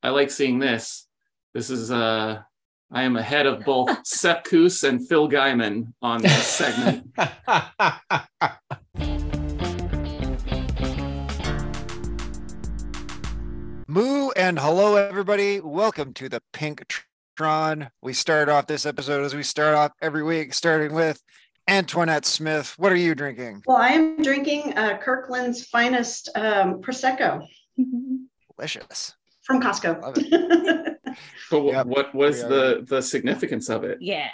I like seeing this. This is uh I am ahead of both Sepp Kuss and Phil Gaimon on this segment. Moo and hello, everybody. Welcome to the Pink Tron. We start off this episode as we start off every week, starting with Antoinette Smith. What are you drinking? Well, I am drinking uh, Kirkland's finest um, Prosecco Delicious. From Costco. Love But wh- Yep, what was we the the significance of it? Yeah.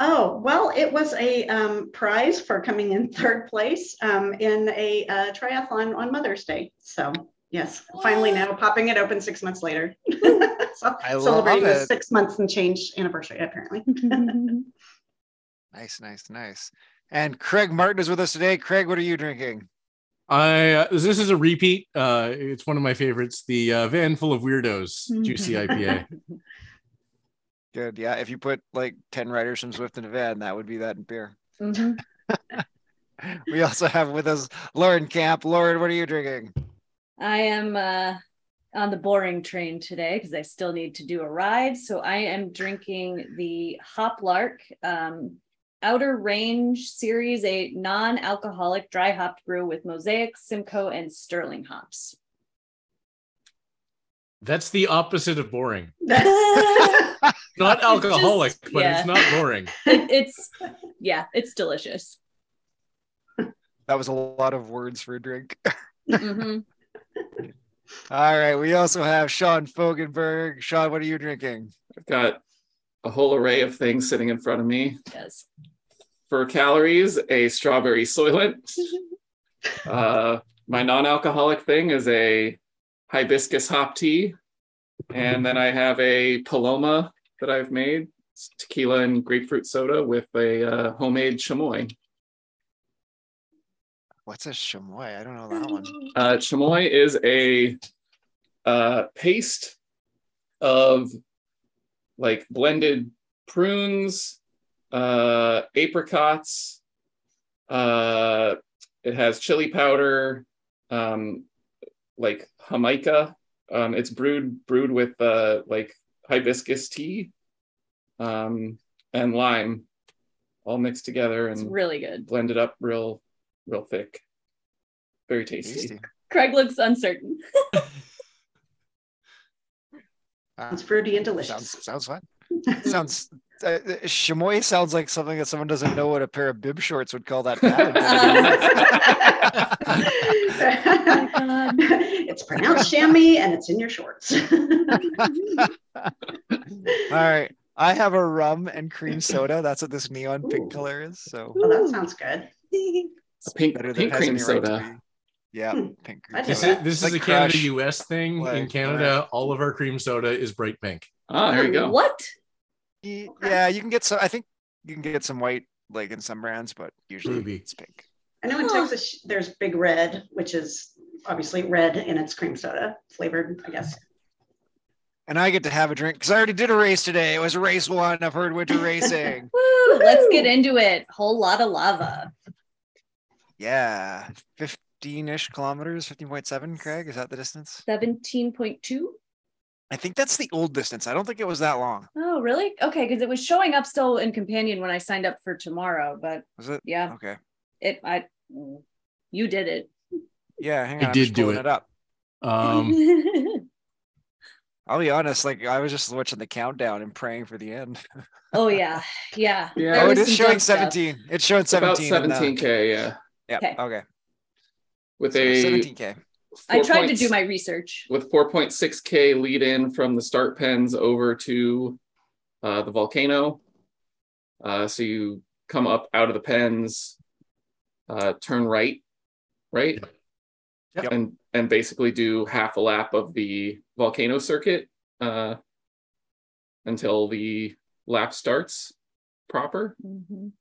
oh, well, it was a um, prize for coming in third place um, in a uh, triathlon on Mother's Day. So, yes, finally now popping it open six months later. so, I love celebrating the six months and change anniversary, apparently. Nice, nice, nice. And Craig Martin is with us today. Craig, what are you drinking? I uh, this is a repeat. Uh, it's one of my favorites. The uh, Van Full of Weirdos Juicy IPA. Good. Yeah. If you put like 10 riders from Zwift in a van, that would be that in beer. Mhm. We also have with us Lauren Camp. Lauren, what are you drinking? I am uh, on the boring train today because I still need to do a ride. So I am drinking the Hoplark um, Outer Range Series, a non alcoholic dry hopped brew with Mosaic, Simcoe, and Sterling hops. That's the opposite of boring. That's- Not It's alcoholic, just- but yeah. it's not boring. It, it's, yeah, it's delicious. That was a lot of words for a drink. Mhm. All right. We also have Sean Fogenberg. Sean, what are you drinking? I've got a whole array of things sitting in front of me. Yes. For calories, a strawberry soylent. Uh, my non-alcoholic thing is a hibiscus hop tea, and then I have a Paloma that I've made, It's tequila and grapefruit soda with a uh, homemade chamoy. What's a chamoy? I don't know that one. Uh, chamoy is a uh, paste of like blended prunes, uh, apricots. Uh, it has chili powder, um, like jamaica. Um, it's brewed brewed with uh, like hibiscus tea um, and lime, all mixed together It's and really good. blended up real, real thick. Very tasty. Tasty. Craig looks uncertain. Uh, it's fruity and delicious. sounds sounds fun. sounds uh, uh, chamoy sounds like something that someone doesn't know what a pair of bib shorts would call that. pattern. It's pronounced chamois and it's in your shorts. All right. I have a rum and cream soda. That's what this neon pink color is. So well, that sounds good. A pink, better pink it cream any right soda. Yeah, Hmm. pink cream This soda. is this Like a Canada Crush. US thing. In Like, Canada, all of our cream soda is bright pink. Ah, there you go. What? Ye- Yeah, you can get some. I think you can get some white, like in some brands, but usually Maybe. it's pink. I know in oh. Texas there's Big Red, which is obviously red in its cream soda flavored, I guess. And I get to have a drink because I already did a race today. It was race one. I've Herd winter racing. Woo, let's get into it. Whole lot of lava. yeah, fifteen-ish kilometers, fifteen point seven. Craig, is that the distance? 17.2. I think that's the old distance. I don't think it was that long. Oh, really? Okay, because it was showing up still in companion when I signed up for tomorrow, but Was it? yeah, Okay. it I you did it. Yeah, hang I on. I'm did do it. it up. Um, I'll be honest. Like I was just watching the countdown and praying for the end. oh yeah, yeah. Yeah. There oh, it is showing dumb stuff. 17. It's showing It's about 17. in 17k, yeah, Yeah. Okay. Okay. with So a 17k. I four tried to do my research. with 4.6k lead in from the start pens over to uh, the volcano. Uh, so you come up out of the pens, uh, turn right, right, Yep. and and basically do half a lap of the volcano circuit uh, until the lap starts proper. Mhm.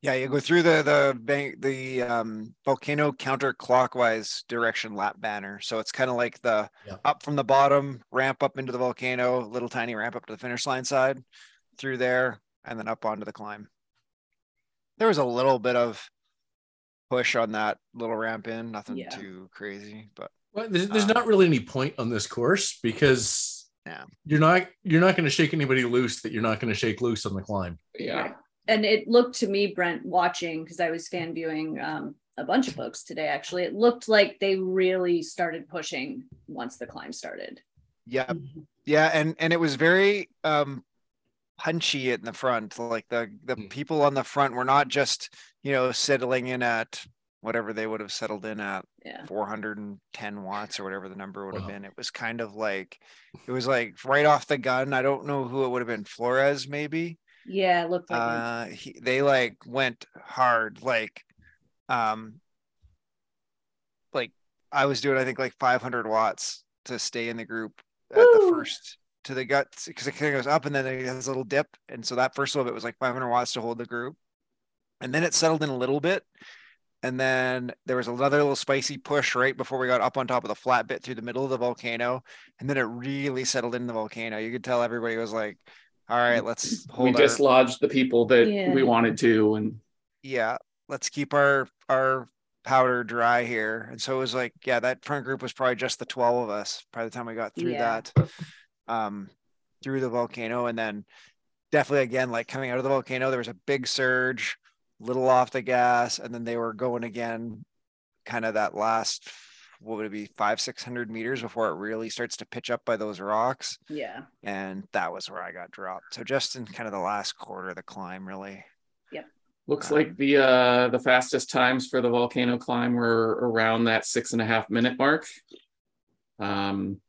Yeah, you go through the the bank the um volcano counterclockwise direction lap banner. So it's kind of like the Yeah. up from the bottom, ramp up into the volcano, little tiny ramp up to the finish line side, through there, and then up onto the climb. There was a little bit of push on that little ramp in, nothing Yeah. too crazy, but Well, there's, there's Um, not really any point on this course because Yeah. you're not you're not going to shake anybody loose that you're not going to shake loose on the climb. Yeah. And it looked to me, Brent, watching because I was fan viewing um, a bunch of books today. Actually, it looked like they really started pushing once the climb started. Yeah, yeah, and and it was very um punchy in the front. Like the the Mm. people on the front were not just you know settling in at whatever they would have settled in at Yeah. 410 watts or whatever the number would have been. It was kind of like it was like right off the gun. I don't know who it would have been. Flores maybe. Yeah, it looked like. Uh, he, they like went hard. Like, um, like I was doing, I think like 500 watts to stay in the group at the first to the guts because it kind of goes up and then it has a little dip, and so that first little bit was like 500 watts to hold the group, and then it settled in a little bit. And then there was another little spicy push right before we got up on top of the flat bit through the middle of the volcano. And then it really settled in the volcano. You could tell everybody was like, all right, let's hold We our, dislodged the people that Yeah. we wanted to, and yeah, let's keep our our powder dry here. And so it was like, yeah, that front group was probably just the 12 of us by the time we got through Yeah. that um through the volcano. And then definitely again, like coming out of the volcano, there was a big surge, little off the gas, and then they were going again, kind of that last what would it be five, six hundred meters before it really starts to pitch up by those rocks. yeah. And that was where I got dropped. So just in kind of the last quarter of the climb, really. Yep. Looks Um, like the uh the fastest times for the volcano climb were around that six and a half minute mark. Um,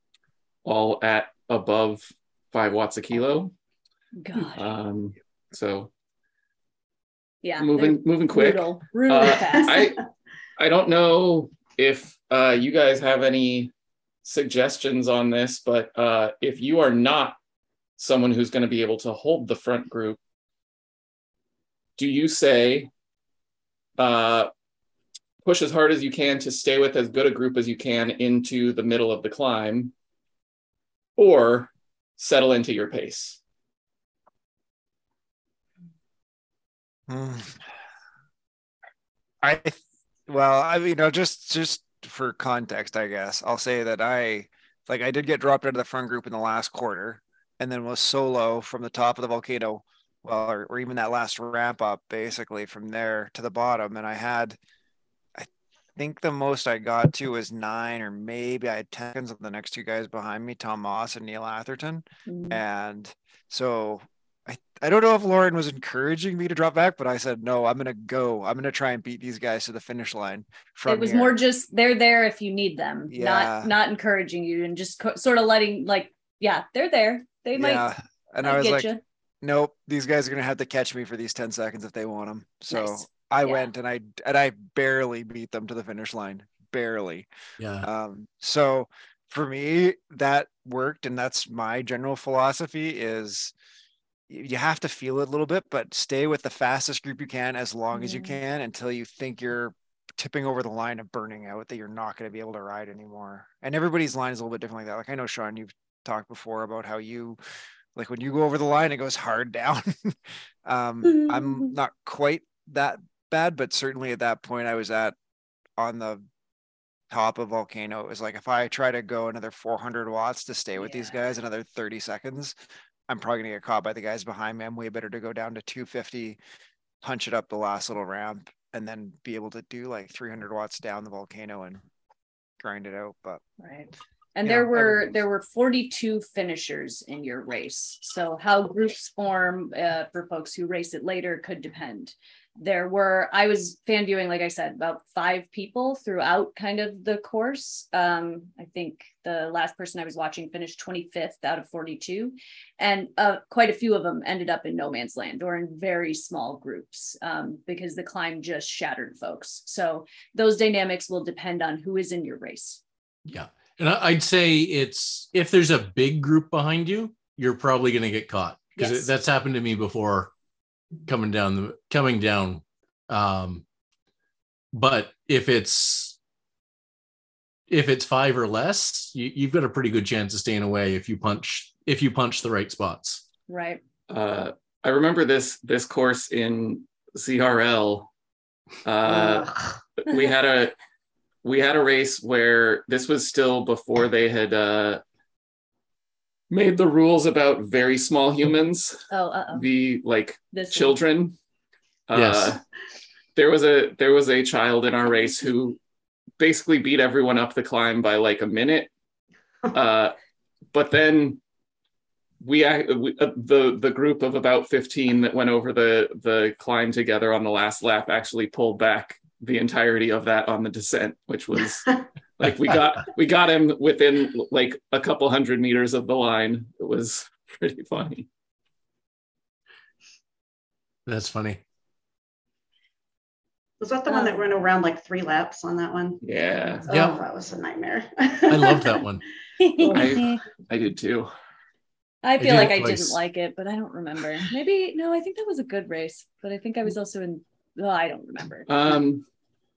all at above five watts a kilo. God. Um, so yeah. moving moving quick. Brutal. Brutal Uh, fast. I I don't know if uh, you guys have any suggestions on this, but uh, if you are not someone who's going to be able to hold the front group, do you say uh, push as hard as you can to stay with as good a group as you can into the middle of the climb, or settle into your pace? Hmm. I well, I mean, you know, just just for context, I guess I'll say that I like I did get dropped out of the front group in the last quarter, and then was solo from the top of the volcano, well, or, or even that last ramp up, basically from there to the bottom, and I had, I think the most I got to was nine, or maybe I had ten seconds of the next two guys behind me, Tom Moss and Neil Atherton. Mm. And so I, I don't know if Lauren was encouraging me to drop back, but I said, no, I'm going to go. I'm going to try and beat these guys to the finish line. From it was here." more just they're there if you need them, Yeah. not not encouraging you and just co- sort of letting like yeah they're there. They might, yeah. And might I was like, you. nope, these guys are going to have to catch me for these 10 seconds if they want them. So Nice. I Yeah. went and I, and I barely beat them to the finish line. Barely. Yeah. Um, so for me, that worked, and that's my general philosophy: is y- you have to feel it a little bit, but stay with the fastest group you can as long as you Mhm. can until you think you're tipping over the line of burning out that you're not going to be able to ride anymore. And everybody's line is a little bit different like that. Like I know Sean, you've talked before about how you like when you go over the line, it goes hard down. um, I'm not quite that bad, but certainly at that point I was at on the top of volcano. It was like if I try to go another 400 watts to stay with these guys another 30 seconds, I'm probably gonna get caught by the guys behind me. I'm way better to go down to 250, punch it up the last little ramp, and then be able to do like 300 watts down the volcano and grind it out. But Right. And there were there were 42 finishers in your race. So how groups form uh, for folks who race it later could depend. There were I was fan viewing, like I said, about five people throughout kind of the course. Um, I think the last person I was watching finished 25th out of 42, and uh, quite a few of them ended up in no man's land or in very small groups um, because the climb just shattered folks. So those dynamics will depend on who is in your race. Yeah. And I'd say it's if there's a big group behind you, you're probably going to get caught because Yes. that's happened to me before coming down the coming down. Um, but if it's if it's five or less, you, you've got a pretty good chance of staying away if you punch if you punch the right spots. Right. Uh, I remember this this course in ZRL. Uh, we had a we had a race where this was still before they had uh, made the rules about very small humans, Oh, uh oh. the like This children. Yes. Uh, there was a there was a child in our race who basically beat everyone up the climb by like a minute. Uh, but then we, we uh, the the group of about 15 that went over the the climb together on the last lap actually pulled back the entirety of that on the descent, which was like we got we got him within like a couple hundred meters of the line. It was pretty funny. That's funny. Was that the one that Um, went around like three laps on that one? Yeah, Oh, Yeah. that was a nightmare. I love that one. I- I did too. I did feel like I didn't like it, but I don't remember. Maybe no, I think that was a good race, but I think I was also in. Oh, I don't remember. Um,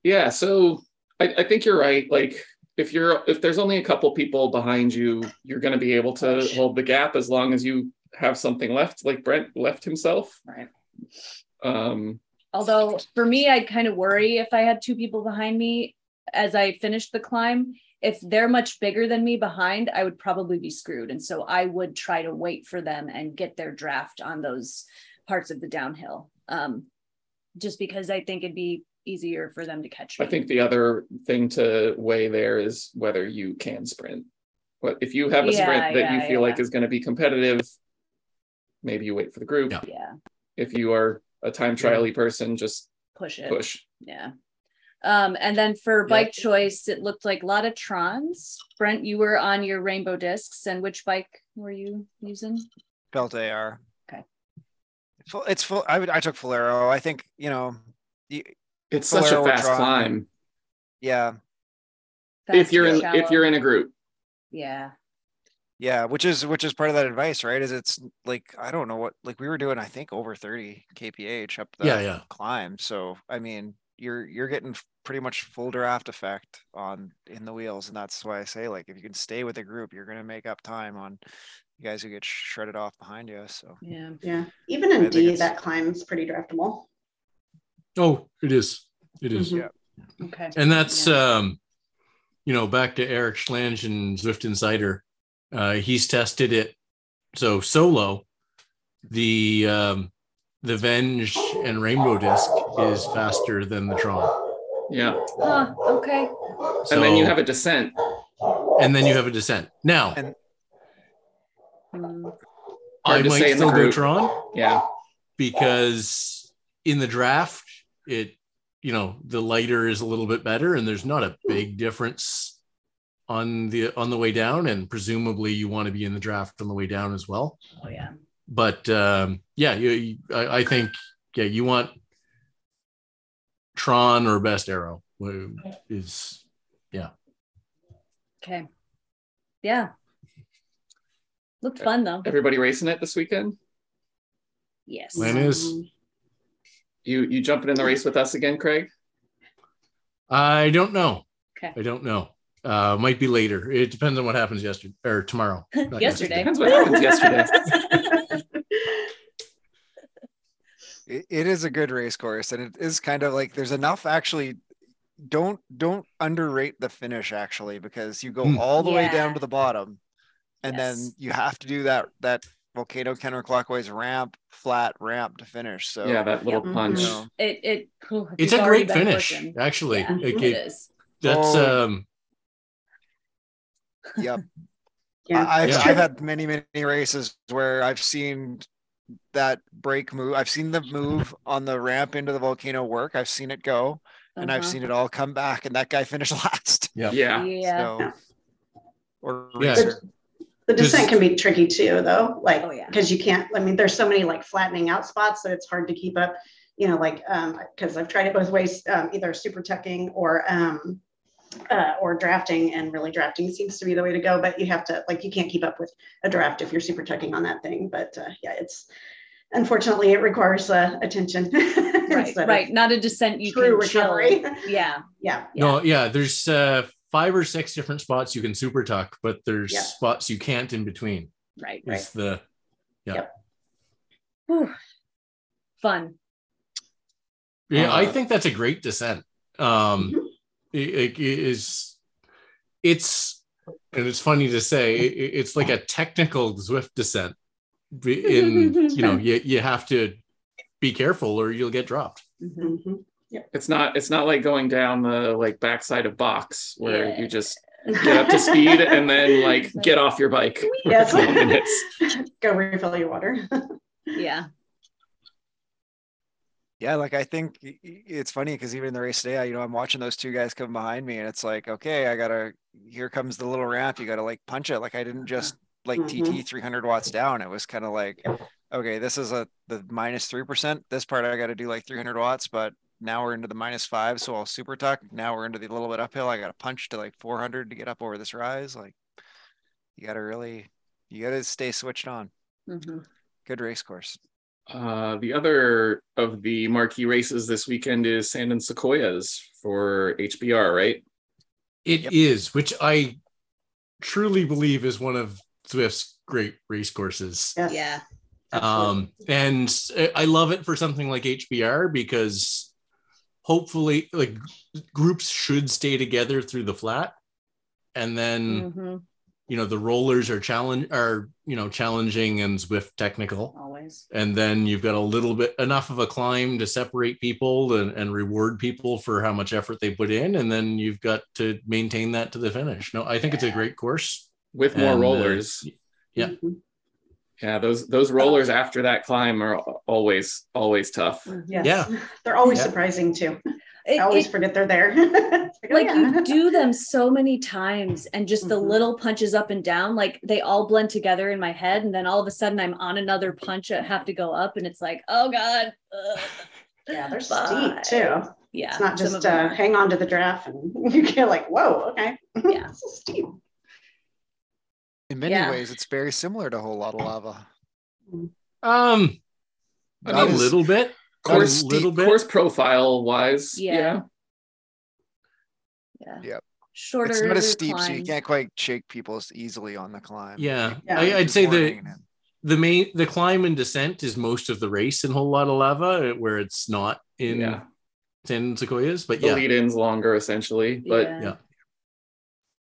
yeah, so I, I think you're right. Like if you're if there's only a couple people behind you, you're going to be able to hold the gap as long as you have something left, like Brent left himself. Right. Um, Although for me, I'd kind of worry if I had two people behind me as I finished the climb. If they're much bigger than me behind, I would probably be screwed. And so I would try to wait for them and get their draft on those parts of the downhill. Um, just because I think it'd be easier for them to catch me. I think the other thing to weigh there is whether you can sprint. But if you have a Yeah, sprint that yeah, you feel like is going to be competitive, maybe you wait for the group. Yeah. yeah, If you are a time trial person, just push it. push. Yeah. Um, and then for bike choice, it looked like a lot of Trons. Brent, you were on your rainbow discs, and which bike were you using? Felt AR. Okay. Full, it's full. I would. I took Fulero. I think you know. The, It's such a fast Tron. climb. yeah, if you're in Fast, if you're in a group. yeah, yeah. Which is which is part of that advice, right? Is it's like I don't know what like we were doing. I think over thirty kph up the Yeah, yeah. climb. So I mean, you're you're getting pretty much full draft effect on in the wheels, and that's why I say like if you can stay with the group, you're gonna make up time on you guys who get shredded off behind you. So yeah. yeah. Even I in D, it's- that climb's pretty draftable. Oh, it is. It is. Mhm. Yeah. Okay. And that's um, you know, back to Eric Schlange and Zwift Insider. Uh, he's tested it. So solo, the um, the Venge and Rainbow Disc is faster than the Tron. Yeah. Huh, okay. So, and then you have a descent. and then you have a descent. Now And-. I might say in the still go group. Tron Yeah. because in the draft, it you know the lighter is a little bit better, and there's not a big difference on the on the way down, and presumably you want to be in the draft on the way down as well. Oh yeah. But um, yeah, you, you- I, I think yeah you want Tron or Best Arrow is yeah Okay. Yeah. Looked fun though. Everybody racing it this weekend? Yes. When is Um, You you jumping in the race with us again, Craig? I don't know. Okay. I don't know. Uh, might be later. It depends on what happens yesterday or tomorrow. not Yesterday. Depends what happens yesterday. it, it is a good race course and it is kind of like there's enough actually don't don't underrate the finish actually because you go Hmm. all the way down to the bottom and Yes. then you have to do that that volcano counterclockwise ramp flat ramp to finish so yeah, that little Yep. punch. you know, It it whew, if It's a great finish, pushing. actually. Yeah, It- it it- is. that's Oh. um, yep Yeah. I- I've, Yeah. I've had many many races where I've seen that break move I've seen the move on the ramp into the volcano work I've seen it go and I've Uh-huh. seen it all come back and that guy finished last yeah. Yeah. Yeah. So, or Yeah. racer. The descent Just- can be tricky too, though, like, Oh, yeah. because you can't, I mean, there's so many like flattening out spots that it's hard to keep up, you know, like, um, because I've tried it both ways, um, either super tucking or, um, uh, or drafting and really drafting seems to be the way to go, but you have to, like, you can't keep up with a draft if you're super tucking on that thing, but, uh, yeah, it's, unfortunately, it requires, uh, attention. Right, right. Not a descent you True can chill. recovery. Yeah. Yeah, No, yeah, there's uh, five or six different spots you can super tuck, but there's Yeah. spots you can't in between. Right. Is the Whew. Fun. yeah, I Uh, think that's a great descent. Um, Mhm. it, it is it's and it's funny to say it, it's like a technical Zwift descent. In you know you you have to be careful or you'll get dropped. Mhm. It's not it's not like going down the like backside of box where Yeah. you just get up to speed and then like get off your bike for Yes. minutes. Go refill your water. Yeah. Yeah, like I think i- i- it's funny because even in the race today, I- you know, I'm watching those two guys come behind me, and it's like, okay, I gotta. Here comes the little ramp. You gotta like punch it. Like I didn't just like TT mm-hmm. 300 watts down. It was kind of like, okay, this is a the minus three percent. This part I got to do like 300 watts, but now we're into the minus five, so I'll super tuck. Now we're into the little bit uphill. I got to punch to like 400 to get up over this rise. Like you got to really, you got to stay switched on. Mhm. Good race course. Uh, the other of the marquee races this weekend is Sand and Sequoias for HBR, right? It is, Yep. which I truly believe is one of Zwift's great race courses. Yes. Yeah. Um, and I love it for something like HBR because hopefully, like groups should stay together through the flat, and then Mhm. you know the rollers are challenge are you know challenging and Zwift technical, Always. and then you've got a little bit enough of a climb to separate people and, and reward people for how much effort they put in, and then you've got to maintain that to the finish. No, I think it's a great course. With more And, uh, rollers. Yeah. Mhm. Yeah, those those rollers after that climb are always always tough. Mhm. Yes. Yeah. They're always Yeah. surprising too. It- I always it- forget they're there. It's oh, like yeah. you do them so many times and just the Mhm. little punches up and down like they all blend together in my head and then all of a sudden i'm on another punch i have to go up and it's like oh god ugh. Yeah, they're Bye. steep too. yeah It's not just them uh, hang on to the draft and you get like, whoa, okay. Yeah. this is steep. In many Yeah. ways, it's very similar to a whole lot of lava. Um, I a mean, little bit, course, a little bit. course profile wise. Yeah. Yeah. yeah Yep. shorter It's not as steep, so you can't quite shake people as easily on the climb. Yeah, Yeah. I, I'd say the the main the climb and descent is most of the race in whole lot of lava, where it's not in Yeah. San Sequoias. But The yeah, lead in's longer essentially. But yeah.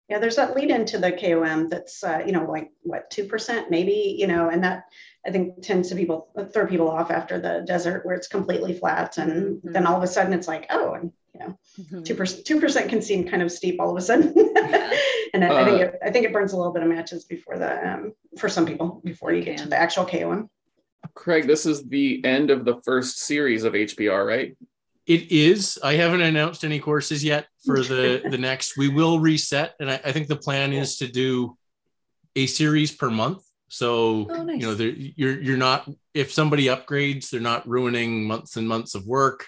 Yeah. Yeah, there's that lead into the KOM that's uh, you know like what two percent maybe you know, and that I think tends to people throw people off after the desert where it's completely flat, and Mhm. then all of a sudden it's like oh, and you know Mhm. two percent two percent can seem kind of steep all of a sudden, and I, I think Uh, it, I think it burns a little bit of matches before the um, for some people before you get to the actual KOM. Craig, this is the end of the first series of HBR, right? It is. I haven't announced any courses yet for the the next. We will reset, and I, I think the plan is to do a series per month. So Oh, nice. you know, you're you're not if somebody upgrades, they're not ruining months and months of work.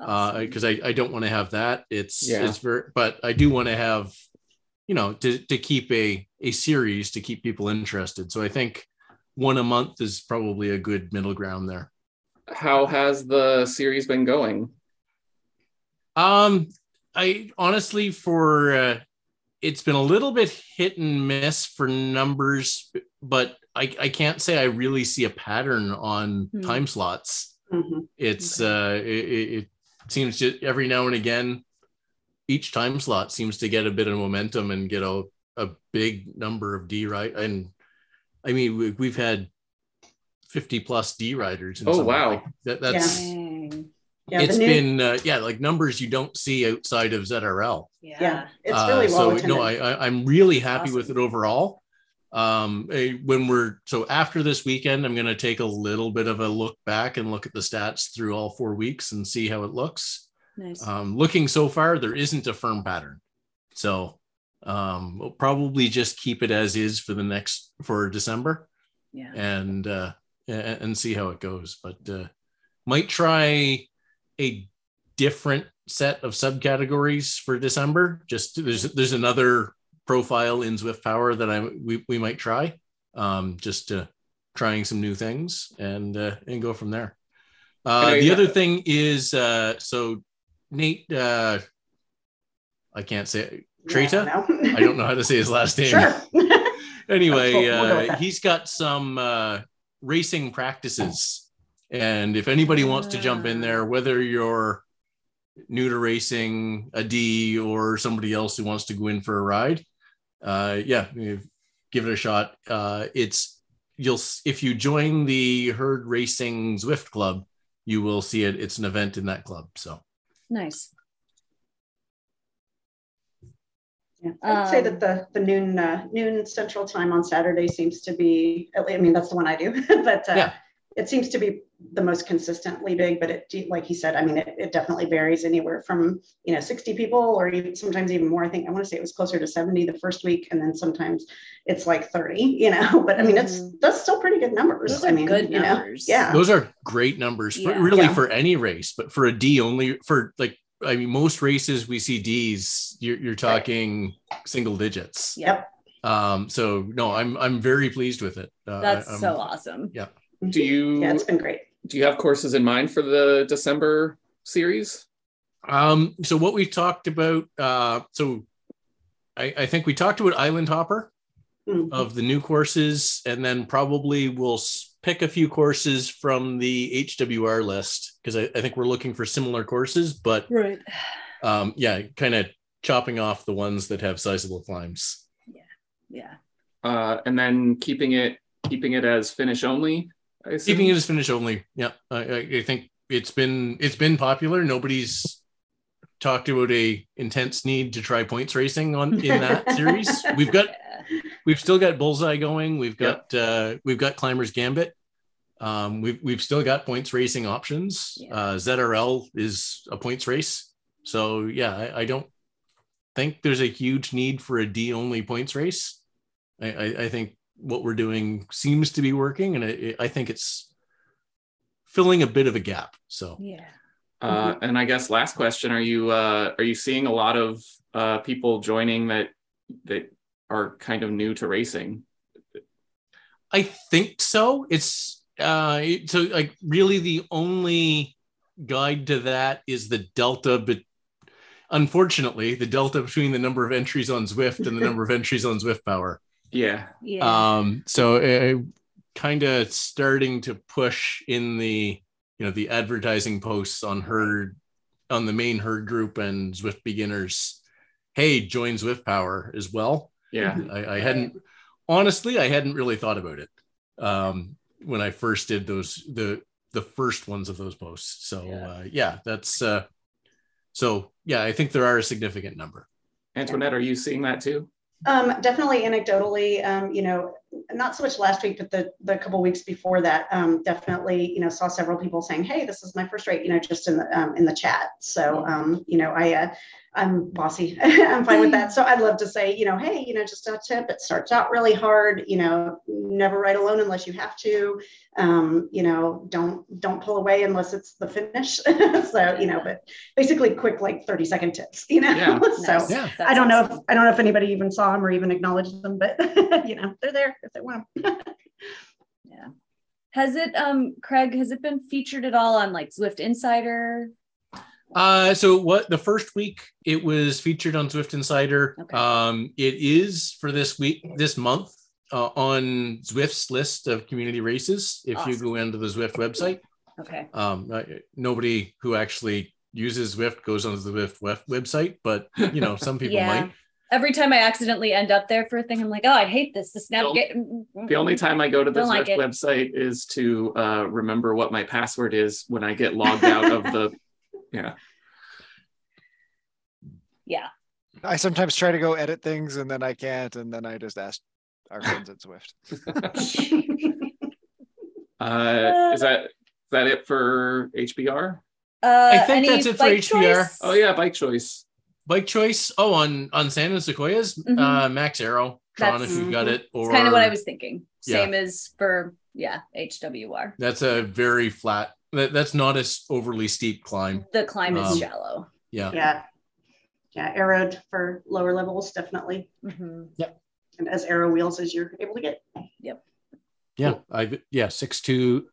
Uh, awesome. because I, I don't want to have that. It's Yeah. it's very, but I do want to have, you know, to to keep a a series to keep people interested. So I think one a month is probably a good middle ground there. How has the series been going? Um, I honestly for uh, it's been a little bit hit and miss for numbers, but I I can't say I really see a pattern on Hmm. time slots. Mhm. it's uh it, it it seems to every now and again each time slot seems to get a bit of momentum and get a, a big number of d right and i mean we, we've had 50 plus d riders Oh, wow. like, that, that's Dang. Yeah, it's new, been uh, yeah like numbers you don't see outside of zrl yeah, yeah, it's uh, really well so attended. no I, I i'm really happy with it overall. Um when we're so after this weekend i'm going to take a little bit of a look back and look at the stats through all four weeks and see how it looks. Nice. Um looking so far there isn't a firm pattern. So um we'll probably just keep it as is for the next for december yeah. and uh a- and see how it goes. But uh might try a different set of subcategories for december just there's there's another profile in Zwift Power that I we, we might try, um, just to trying some new things and uh, and go from there. Uh, the yeah. other thing is uh, so Nate, uh, I can't say Treta. Yeah, I don't know how to say his last name. Sure. Anyway, We'll- we'll go with uh, he's got some uh, racing practices, and if anybody wants to jump in there, whether you're new to racing, a D, or somebody else who wants to go in for a ride, uh, yeah, give it a shot. Uh, it's you'll if you join the Herd Racing Zwift Club, you will see it. It's an event in that club. So Nice. Yeah, I'd say that Um, the, the noon, uh, noon central time on Saturday seems to be, at lea- I mean, that's the one I do, but, uh, Yeah. It seems to be the most consistently big, but it, like he said, I mean, it, it definitely varies anywhere from, you know, sixty people or even sometimes even more. I think, I want to say it was closer to seventy the first week and then sometimes it's like thirty, you know, but I mean, it's, Mhm. that's still pretty good numbers. Those I mean, good you know, numbers. Yeah. those are great numbers for Yeah. really Yeah. for any race, but for a D only for like I mean most races we see D's. You're, you're talking single digits. Yep. Um, so no, I'm I'm very pleased with it. Uh, That's I- so awesome. Do you Yeah, it's been great. do you have courses in mind for the December series? Um, so what we talked about, uh, so I, I think we talked about Island Hopper Mm. of the new courses, and then probably we'll pick a few courses from the HWR list because I, I think we're looking for similar courses, but Right. um, yeah, kind of chopping off the ones that have sizable climbs. Yeah, yeah. Uh, and then keeping it keeping it as finish only. I assume? Keeping it as finish only. Yeah, I, I, I think it's been it's been popular. Nobody's talked about a intense need to try points racing on in that series. We've got we've still got bullseye going. We've got uh, we've got climbers gambit. Um, we've we've still got points racing options. Yeah. Uh, ZRL is a points race, so yeah, I, I don't think there's a huge need for a D only points race. I, I, I think what we're doing seems to be working, and I, I think it's filling a bit of a gap. So Yeah. Uh, and I guess last question: Are you uh, are you seeing a lot of uh, people joining that that are kind of new to racing? I think so. It's uh so like really the only guide to that is the delta but unfortunately the delta between the number of entries on Zwift and the number of entries on Zwift Power. Yeah, Yeah. Um so uh, kind of starting to push in the you know the advertising posts on herd on the main herd group and Zwift beginners. Hey, join Zwift Power as well. yeah. I, I hadn't honestly I hadn't really thought about it um, when I first did those the the first ones of those posts. So Yeah. uh, yeah, that's uh, so yeah. I think there are a significant number. Antoinette, are you seeing that too? Um, definitely anecdotally, um, you know, not so much last week, but the, the couple weeks before that, um, definitely, you know, saw several people saying, Hey, this is my first rate, you know, just in the, um, in the chat. So, um, you know, I, uh, I'm bossy. I'm fine with that. So I'd love to say, you know, Hey, you know, just a tip, it starts out really hard, you know, never write alone unless you have to, um, you know, don't, don't pull away unless it's the finish. so, you know, but basically quick, like 30 second tips, you know? Yeah. so Nice. Yeah. I don't know if. I don't know if anybody even saw them or even acknowledged them, but you know, they're there if they want them. Yeah. Has it, um, Craig, has it been featured at all on like Zwift Insider? Uh, so what the first week it was featured on Zwift Insider. Okay. Um, it is for this week, this month uh, on Zwift's list of community races. If you go into the Zwift website. Okay. um, nobody who actually uses Zwift goes onto the Zwift web- website, but you know, some people Yeah. might. Every time I accidentally end up there for a thing, I'm like, oh, I hate this. This The only- navigate. The only time I go to the Don't like Zwift website is to uh, remember what my password is when I get logged out of the. Yeah, Yeah. I sometimes try to go edit things and then I can't, and then I just ask our friends at Zwift. uh, is that is that it for HBR? Uh, I think that's it for HBR. choice? Oh yeah, bike choice. Bike choice. Oh, on on Sand and Sequoias, Mhm. uh, Max Arrow, Tron, That's- if you've got it, or kind of what I was thinking. Yeah. Same as for yeah, HWR. That's a very flat. That, that's not as overly steep climb. The climb is Um, shallow. Yeah. yeah. Yeah, arrowed for lower levels, definitely. Mhm. And as aero wheels as you're able to get. Yep. Yeah. I've yeah six two.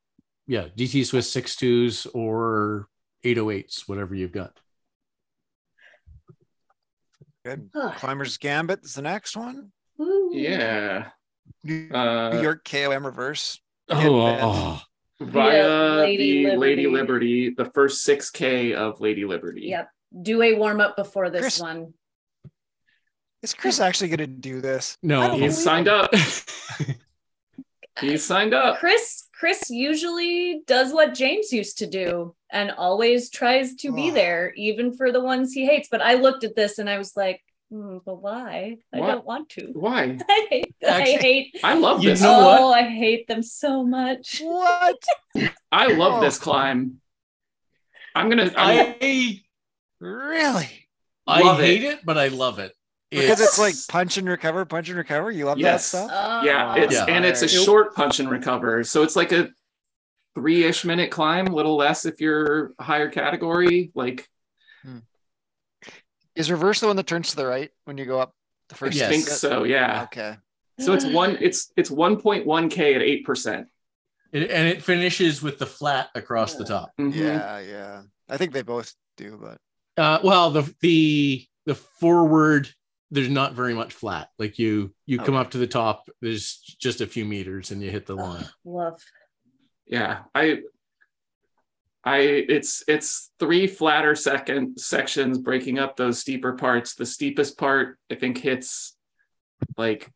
Yeah, DT Swiss six twos or eight oh eights, whatever you've got. Good. Climbers Gambit is the next one. Woo. Yeah. New Uh, York KOM reverse. Oh, oh, via Lady the Lady Liberty. Liberty, the first 6K of Lady Liberty. Yep. do a warm up before this Chris- one. Is Chris actually going to do this? No, don't He's signed him. up. He's signed up. Chris Chris usually does what James used to do and always tries to be Oh. there even for the ones he hates. But I looked at this and I was like, hmm, but why? I don't want to. Why? I hate I hate I love You this. know what? oh, I hate them so much. What? I love Oh. this climb. I'm gonna. I'm, I Really? I Love it. hate it. but I love it. Because it's like punch and recover, punch and recover. You love Yes. that stuff? Oh, yeah, it's Yeah. and it's a short punch and recover. So it's like a three-ish minute climb, little less if you're higher category. Like hmm. Is reverse the one that turns to the right when you go up the I first? Yes. think so. Yeah. Okay. So it's one. It's it's 1.1k at eight percent. And it finishes with the flat across the top. Mm-hmm. Yeah, yeah. I think they both do, but Uh, well, the the the forward there's not very much flat. Like you you come up to the top, there's just a few meters, and you hit the line. Love. yeah i i it's it's three flatter second sections breaking up those steeper parts the steepest part i think hits like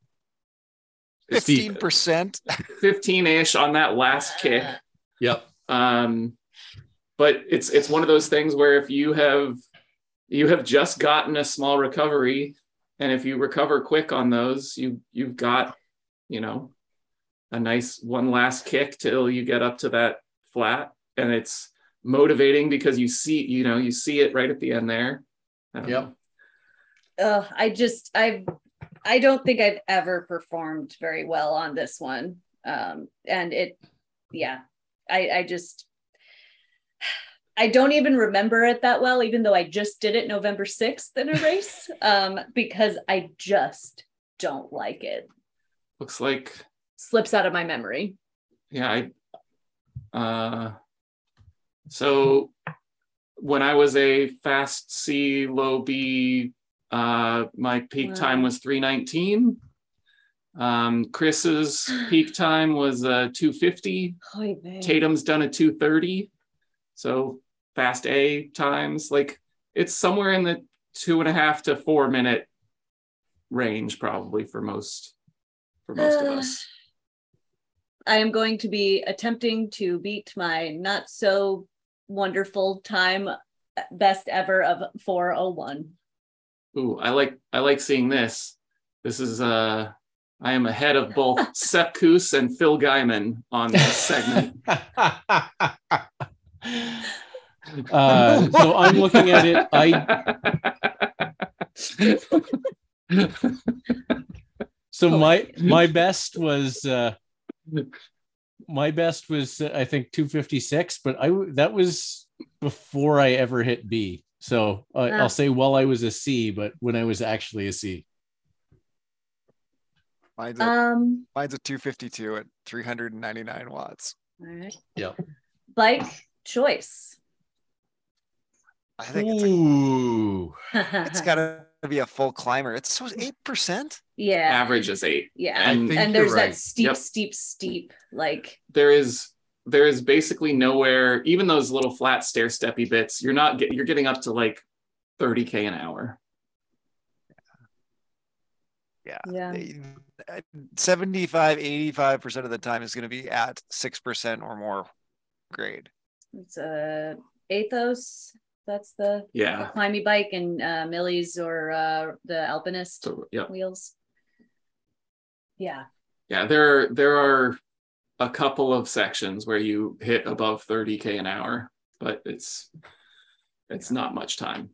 fifteen percent. 15ish on that last kick Yep. um but it's it's one of those things where if you have you have just gotten a small recovery and if you recover quick on those you you've got you know a nice one last kick till you get up to that flat and it's motivating because you see you know you see it right at the end there Yep. know. uh, I just I I don't think I've ever performed very well on this one. Um, and it yeah, I I just I don't even remember it that well, even though I just did it November 6th in a race. um, because I just don't like it. looks like Slips out of my memory. yeah i uh so when i was a fast c low b uh my peak Wow. time was 319 um chris's peak time was uh 250 Oy tatum's done a 230 so fast a times like it's somewhere in the two and a half to four minute range probably for most for most of us. I am going to be attempting to beat my not so wonderful time uh, best ever of 401. Ooh, I like I like seeing this. This is uh I am ahead of both Sepp Kuss and Phil Gaimon on this segment. uh, so I'm looking at it. I so my my best was uh, my best was uh, I think 256, but I that was before I ever hit B. So uh, Ah. I'll say while I was a C, but when I was actually a C. Mine's a, Um, mine's a 252 at 399 watts. all right. Yep. Bike choice. I think it's, a, Ooh. it's got to be a full climber. It's so eight percent. yeah. Average is eight. Yeah. And and there's right. that steep, Yep. steep, steep, like there is there is basically nowhere, even those little flat stair steppy bits, you're not get you're getting up to like 30k an hour. Yeah. yeah. Uh, 75, 85 percent of the time is going to be at six percent or more grade. It's a Aethos. That's the Yeah. climby bike and uh Millie's or uh the Alpinist So yeah. wheels. Yeah. Yeah, there there are a couple of sections where you hit above 30k an hour, but it's it's not much time.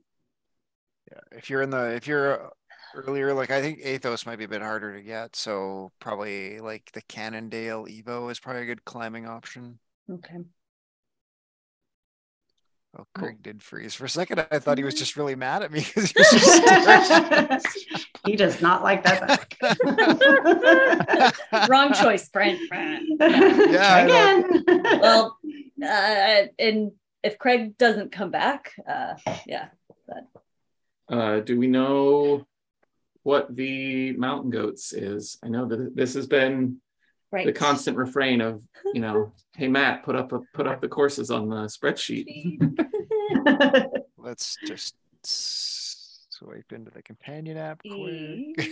Yeah, if you're in the, if you're earlier, like I think Aethos might be a bit harder to get. So probably like the Cannondale Evo is probably a good climbing option. Okay. Oh, Craig did freeze for a second. I thought he was just really mad at me because he was just he does not like that. Wrong choice, Brent. Yeah, I Again. well, uh, and if Craig doesn't come back, uh, yeah, Uh, do we know what the mountain goats is? I know that this has been right. the constant refrain of, you know, hey Matt, put up a, put up the courses on the spreadsheet. Let's just swipe into the companion app quick.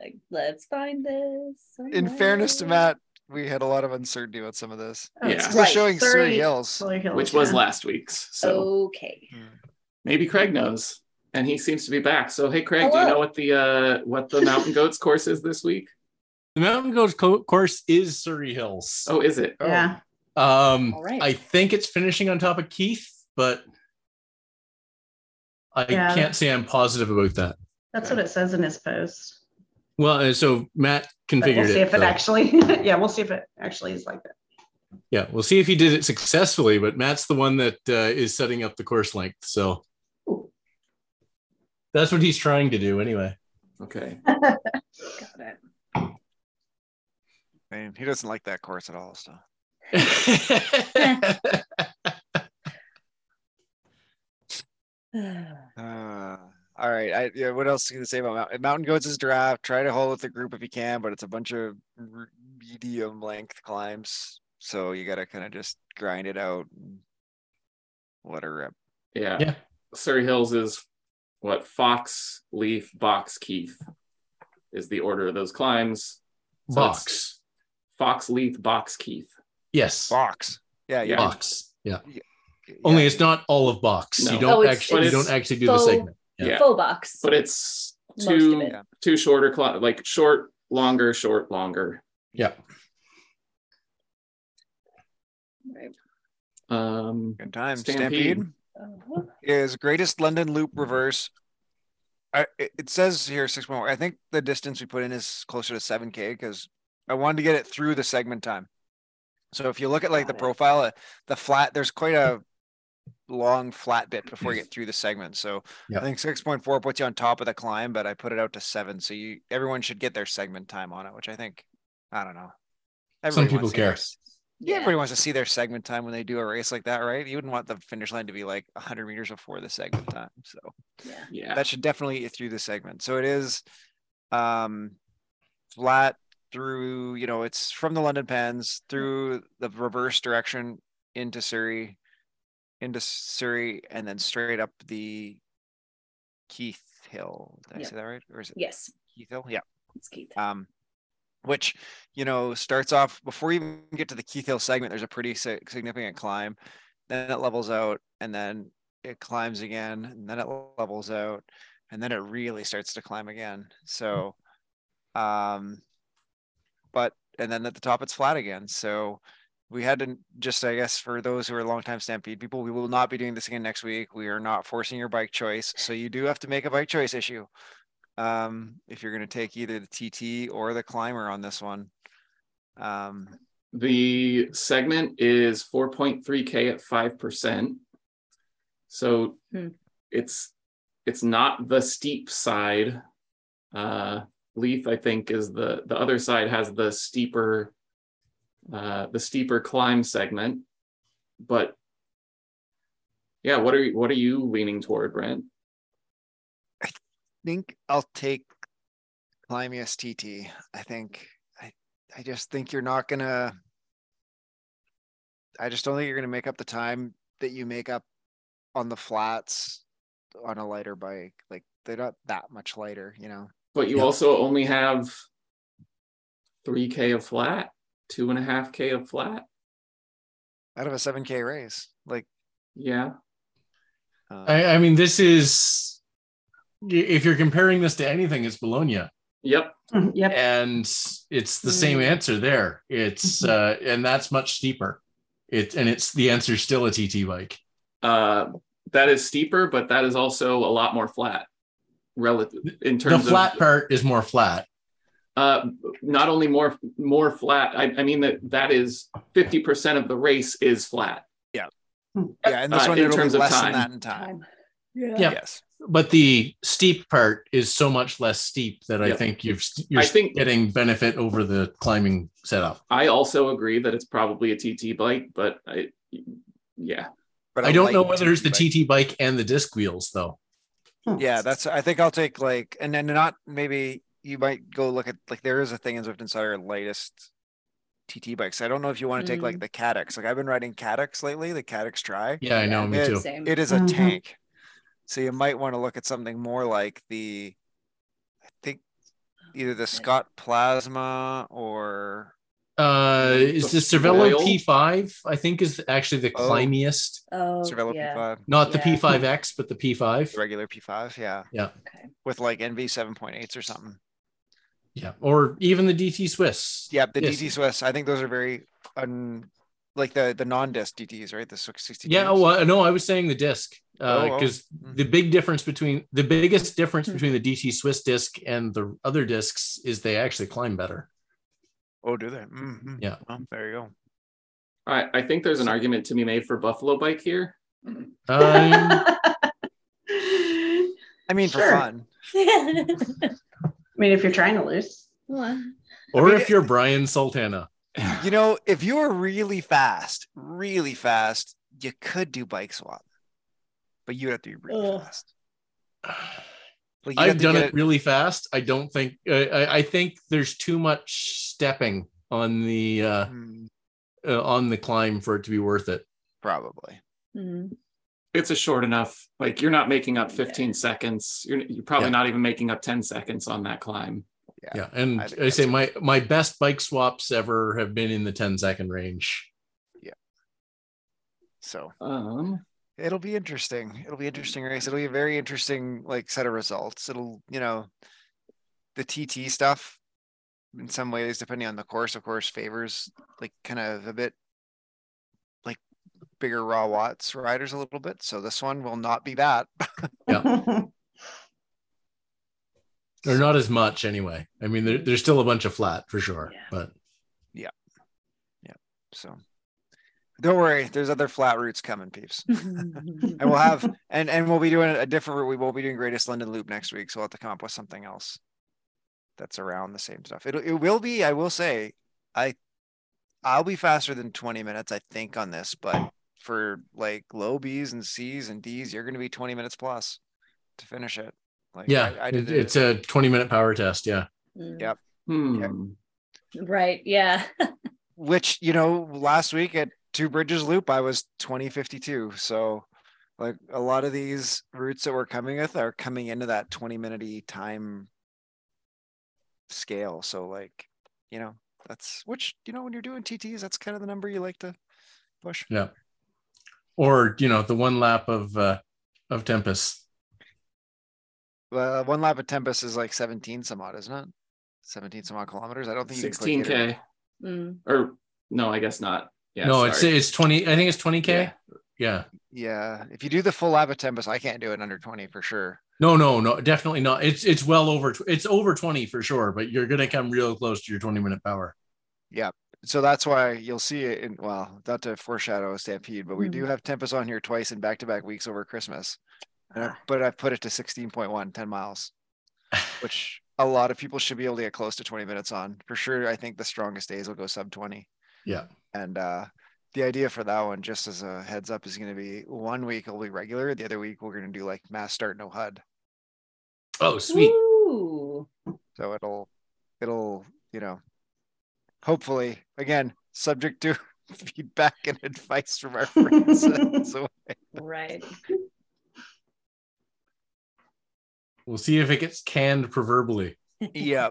Like, let's find this. In fairness to. Matt, we had a lot of uncertainty about some of this. Oh, Yeah. It's it's still Right. showing Surrey Surrey- Hills. Surrey Hills, which was last week's. So Okay. maybe Craig knows, and he seems to be back. So hey, Craig, do you know what the uh, what the Mountain Goats course is this week? The Mountain Goats co- course is Surrey Hills. Oh, is it? Oh. Yeah. Um, All right. I think it's finishing on top of Keith, but I Yeah. can't say I'm positive about that. That's what it says in his post. Well, uh, so Matt But configured we'll see it. if it though. actually, yeah, we'll see if it actually is like that. yeah, we'll see if he did it successfully. But Matt's the one that uh, is setting up the course length, so that's what he's trying to do anyway. Okay. Got it. Man, he doesn't like that course at all. So Uh, all right. I yeah. What else can you say about Mountain, Mountain Goats' is draft? Try to hold with the group if you can, but it's a bunch of r- medium length climbs, so you got to kind of just grind it out. and Let her rip. Yeah. Yeah. Surrey Hills is what Fox, Leith, Box, Keith is the order of those climbs. So Box. Fox, Leith, Box, Keith. Yes. Box. Yeah. Yeah. Box. Yeah. yeah. Only it's not all of box. No. You don't Oh, actually you don't actually do the faux- segment. Yeah. Yeah. Faux box. But it's Most of two it. Two shorter cli- like short, longer, short, longer. Yeah. Right. Um Good time. Stampede. Stampede. Uh-huh. is greatest London loop reverse. I, it it says here six point one. I think the distance we put in is closer to seven k because I wanted to get it through the segment time. So if you look at like the it. profile, uh, the flat there's quite a long flat bit before you get through the segment. So Yep. I think six point four puts you on top of the climb, but I put it out to seven. So you everyone should get their segment time on it, which I think I don't know. Some people wants to see their care. yeah, everybody wants to see their segment time when they do a race like that, right? You wouldn't want the finish line to be like 100 meters before the segment time. So Yeah. yeah. that should definitely get through the segment. So it is um flat through, you know, it's from the London Pens through the reverse direction into Surrey, into Surrey, and then straight up the Keith Hill. Did I say that right? Or is it Yes. Keith Hill? Yeah It's Keith. um, which you know starts off before you even get to the Keith Hill segment. There's a pretty significant climb, then it levels out, and then it climbs again, and then it levels out, and then it really starts to climb again. So, um, but and then at the top it's flat again. So we had to just, I guess, for those who are longtime Stampede people, we will not be doing this again next week. We are not forcing your bike choice, so you do have to make a bike choice issue um, if you're going to take either the TT or the climber on this one. Um, The segment is 4.3k at 5%. So Hmm. it's it's not the steep side. Uh Leith, I think, is the the other side has the steeper uh the steeper climb segment. But yeah, what are you what are you leaning toward, Brent? I think I'll take Climius TT. I think I I just think you're not gonna. I just don't think you're gonna make up the time that you make up on the flats on a lighter bike. Like they're not that much lighter, you know. But you Yeah. also only have 3k of flat, two and a half k of flat. Out of a 7K race, like Yeah. uh, I, I mean, this is if you're comparing this to anything, it's Bologna. Yep. Yep. and it's the same Mm. answer there it's uh and that's much steeper it and it's the answer still a tt bike uh, that is steeper, but that is also a lot more flat relative in terms of the flat of part is more flat uh, not only more more flat. I, I mean that that is fifty percent of the race is flat. yeah, yeah and this uh, one in it'll terms be of less time. than that in time. Time. Yeah. Yeah. Yes. but the steep part is so much less steep that i think you've you're I think- getting benefit over the climbing setup I also agree that it's probably a TT bike, but I, yeah, But I don't know light whether it's the bike. tt bike and the disc wheels though Yeah, that's. I think I'll take like, and then not maybe you might go look at like there is a thing in Zwift Insider latest TT bikes. I don't know if you want to take like the Cadex. Like I've been riding Cadex lately, the Cadex Tri. yeah i know me Yeah, too Same. It is a Mhm. tank. So you might want to look at something more like the, I think, either the Scott Plasma or Uh, is The the Cervelo? P5? I think is actually the Oh. climiest, Oh, Cervelo yeah. P5, not the P5X, but the the P5. regular P5. Yeah, Okay. with like ENVE 7.8s or something. Yeah, or even the DT Swiss. Yeah, the Yes. DT Swiss. I think those are very un, like the the non-disc DTs, right? The 60. Yeah, well, no, I was saying the disc Oh, oh. because Mhm. the big difference between the biggest difference Hmm. between the DT Swiss disc and the other discs is they actually climb better. Oh, do they? Mhm. Yeah. Well, there you go. I, I think there's an argument to be made for Buffalo Bike here. Um, I mean, for fun. I mean, if you're trying to lose. What? or mean, if you're Brian Sultana. You know, if you were really fast, really fast, you could do bike swap, but you'd have to be really Ugh. fast. Like, you'd I've done get it really fast. I don't think I, I, I think there's too much stepping on the uh, Hmm, uh, on the climb for it to be worth it. probably. Mhm. It's a short enough, like you're not making up 15 seconds. You're, you're probably Yeah. not even making up 10 seconds on that climb. Yeah. Yeah, and I I, say that's- my my best bike swaps ever have been in the 10 second range. Yeah. So Um, it'll be interesting. It'll be mm. interesting race. It'll be a very interesting like set of results. It'll, you know, the TT stuff in some ways, depending on the course, of course, favors like kind of a bit like bigger raw watts riders a little bit. So this one will not be that. Yeah. or not as much anyway. I mean, there, there's still a bunch of flat for sure, Yeah. but yeah. Yeah. So don't worry, there's other flat routes coming, peeps. And we'll have and and we'll be doing a different route. We won't be doing Greatest London Loop next week, so we'll have to come up with something else that's around the same stuff. It it will be, I will say, I I'll be faster than 20 minutes, I think, on this, but for like low B's and C's and D's, you're gonna be 20 minutes plus to finish it. Like yeah, I, I did it. it's a 20 minute power test. Yeah. Mm. Yep. hmm. Right. Yeah. which you know last week at two bridges loop i was 2052 so like a lot of these routes that we're coming with are coming into that 20 minute time scale so like you know that's which you know when you're doing tts that's kind of the number you like to push Yeah. Or, you know, the one lap of uh of Tempus. uh, one lap of Tempus is like 17 some odd isn't it 17 some odd kilometers i don't think you can click it or- 16K. Mm. Or no, I guess not. Yeah. no, it's sorry. it's 20, I think it's 20k. Yeah. yeah. yeah if you do the full lap of Tempus i can't do it under 20 for sure No, no, no, definitely not. It's it's well over it's over 20 for sure, but you're gonna come real close to your 20 minute power. Yeah. So that's why you'll see it in well not to foreshadow a stampede but we Hmm. do have Tempus on here twice in back-to-back weeks over christmas and I, Ah. but i've put it to 16.1 10 miles which a lot of people should be able to get close to 20 minutes on for sure i think the strongest days will go sub 20 Yeah. And uh the idea for that one just as a heads up is going to be one week will be regular the other week we're going to do like mass start no hud Oh, sweet. Ooh. so it'll it'll you know hopefully again subject to feedback and advice from our friends so Right. We'll see if it gets canned proverbially. yeah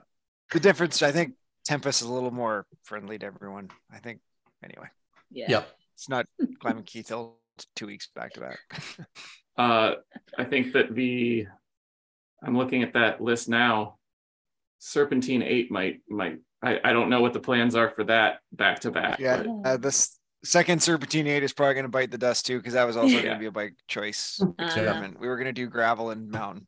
the difference i think Tempus is a little more friendly to everyone i think anyway Yeah. Yep. it's not climbing keith hill two weeks back to back Uh, I think that the I'm looking at that list now. Serpentine eight might might I, I don't know what the plans are for that back to back. yeah but uh, this second serpentine 8 is probably going to bite the dust too because that was also going to be a bike choice Uh, experiment we were going to do gravel and mountain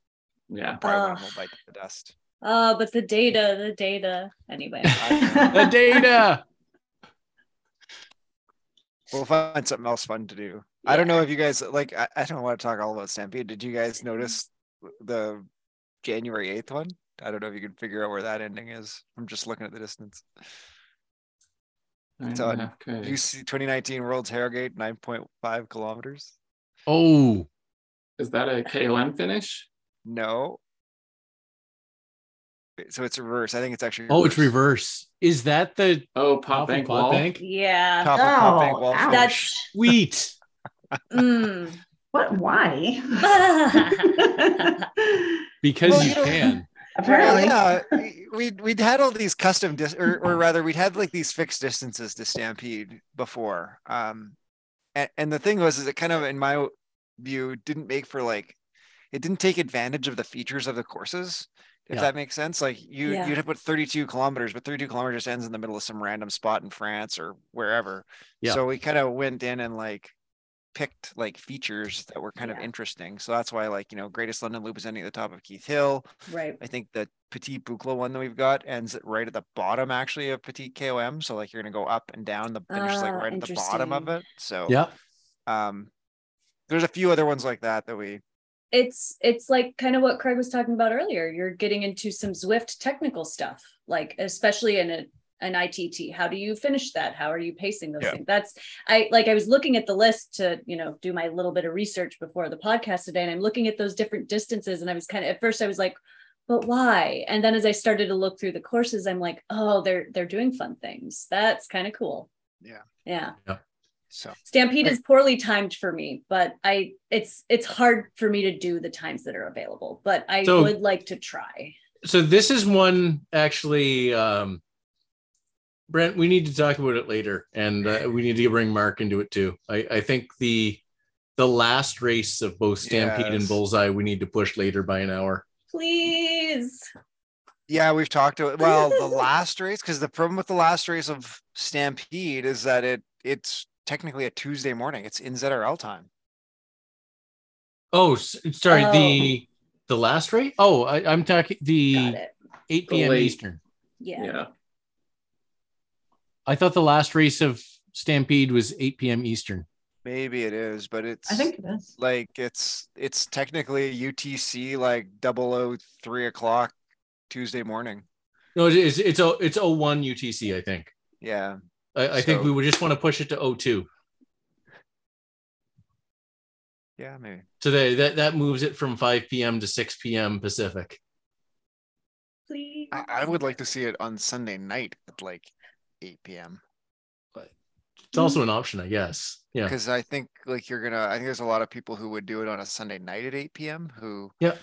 yeah. probably one Ugh. will bite the dust oh, but the data, the data. Anyway. the data. We'll find something else fun to do. I don't know if you guys like. I, I don't want to talk all about Stampede. Did you guys notice the January eighth one? I don't know if you can figure out where that ending is. I'm just looking at the distance. It's on Okay. UCI 2019 World's Harrogate, 9.5 kilometers. Oh, Is that a KOM finish? No. So it's reverse. I think it's actually. oh, it's reverse. Is that the Oh, top Pop of Bank Pot Wall. Bank? Yeah. Top of Top Bank Oh, wall ouch. That's Sweet. mm, What? Why? because Well, you you can. Apparently. yeah, we- we'd we'd had all these custom dis- or, or rather we'd had like these fixed distances to stampede before. Um, and, and the thing was, is it kind of in my view didn't make for like it didn't take advantage of the features of the courses. If Yeah. that makes sense, like you Yeah. you'd have put 32 kilometers, but 32 kilometers ends in the middle of some random spot in France or wherever. Yeah. So we kind of went in and like picked like features that were kind of interesting. So that's why like you know Greatest London Loop is ending at the top of Keith Hill. right. I think the Petit Boucle one that we've got ends at right at the bottom actually of Petit KOM. So like you're gonna go up and down the finish like Ah, right at the bottom of it. So Yeah. um there's a few other ones like that that we it's it's like kind of what Craig was talking about earlier. You're getting into some Zwift technical stuff, like especially in a an ITT. How do you finish that? How are you pacing those Yeah. things? That's I like I was looking at the list to, you know, do my little bit of research before the podcast today. And I'm looking at those different distances. And I was kind of at first I was like, but why? And then as I started to look through the courses, I'm like, oh, they're they're doing fun things. That's kind of cool. Yeah. Yeah. So Stampede Right. is poorly timed for me, but I it's it's hard for me to do the times that are available, but I So- would like to try. So this is one actually, um, Brent. We need to talk about it later, and uh, we need to bring Mark into it too. I, I think the the last race of both Stampede and Bullseye we need to push later by an hour. Please. yeah, we've talked about well the last race because the problem with the last race of Stampede is that it it's technically a Tuesday morning. It's in ZRL time. Oh, sorry. Oh. The the last race. Oh, I, I'm talking the eight p.m. late- Eastern. Yeah. Yeah. I thought the last race of Stampede was eight p.m. Eastern. Maybe it is, but it's I think it is. like it's it's technically UTC like double o three o'clock Tuesday morning. No, it is. It's o it's 01 UTC. I think. Yeah. I, I think we would just want to push it to 02. Yeah, maybe. Today, that that moves it from 5 p.m. to 6 p.m. Pacific. Please. I, I would like to see it on Sunday night at like 8 p.m. It's also an option, I guess. Yeah. Because I think like you're gonna I think there's a lot of people who would do it on a Sunday night at 8 p.m. who yeah. gonna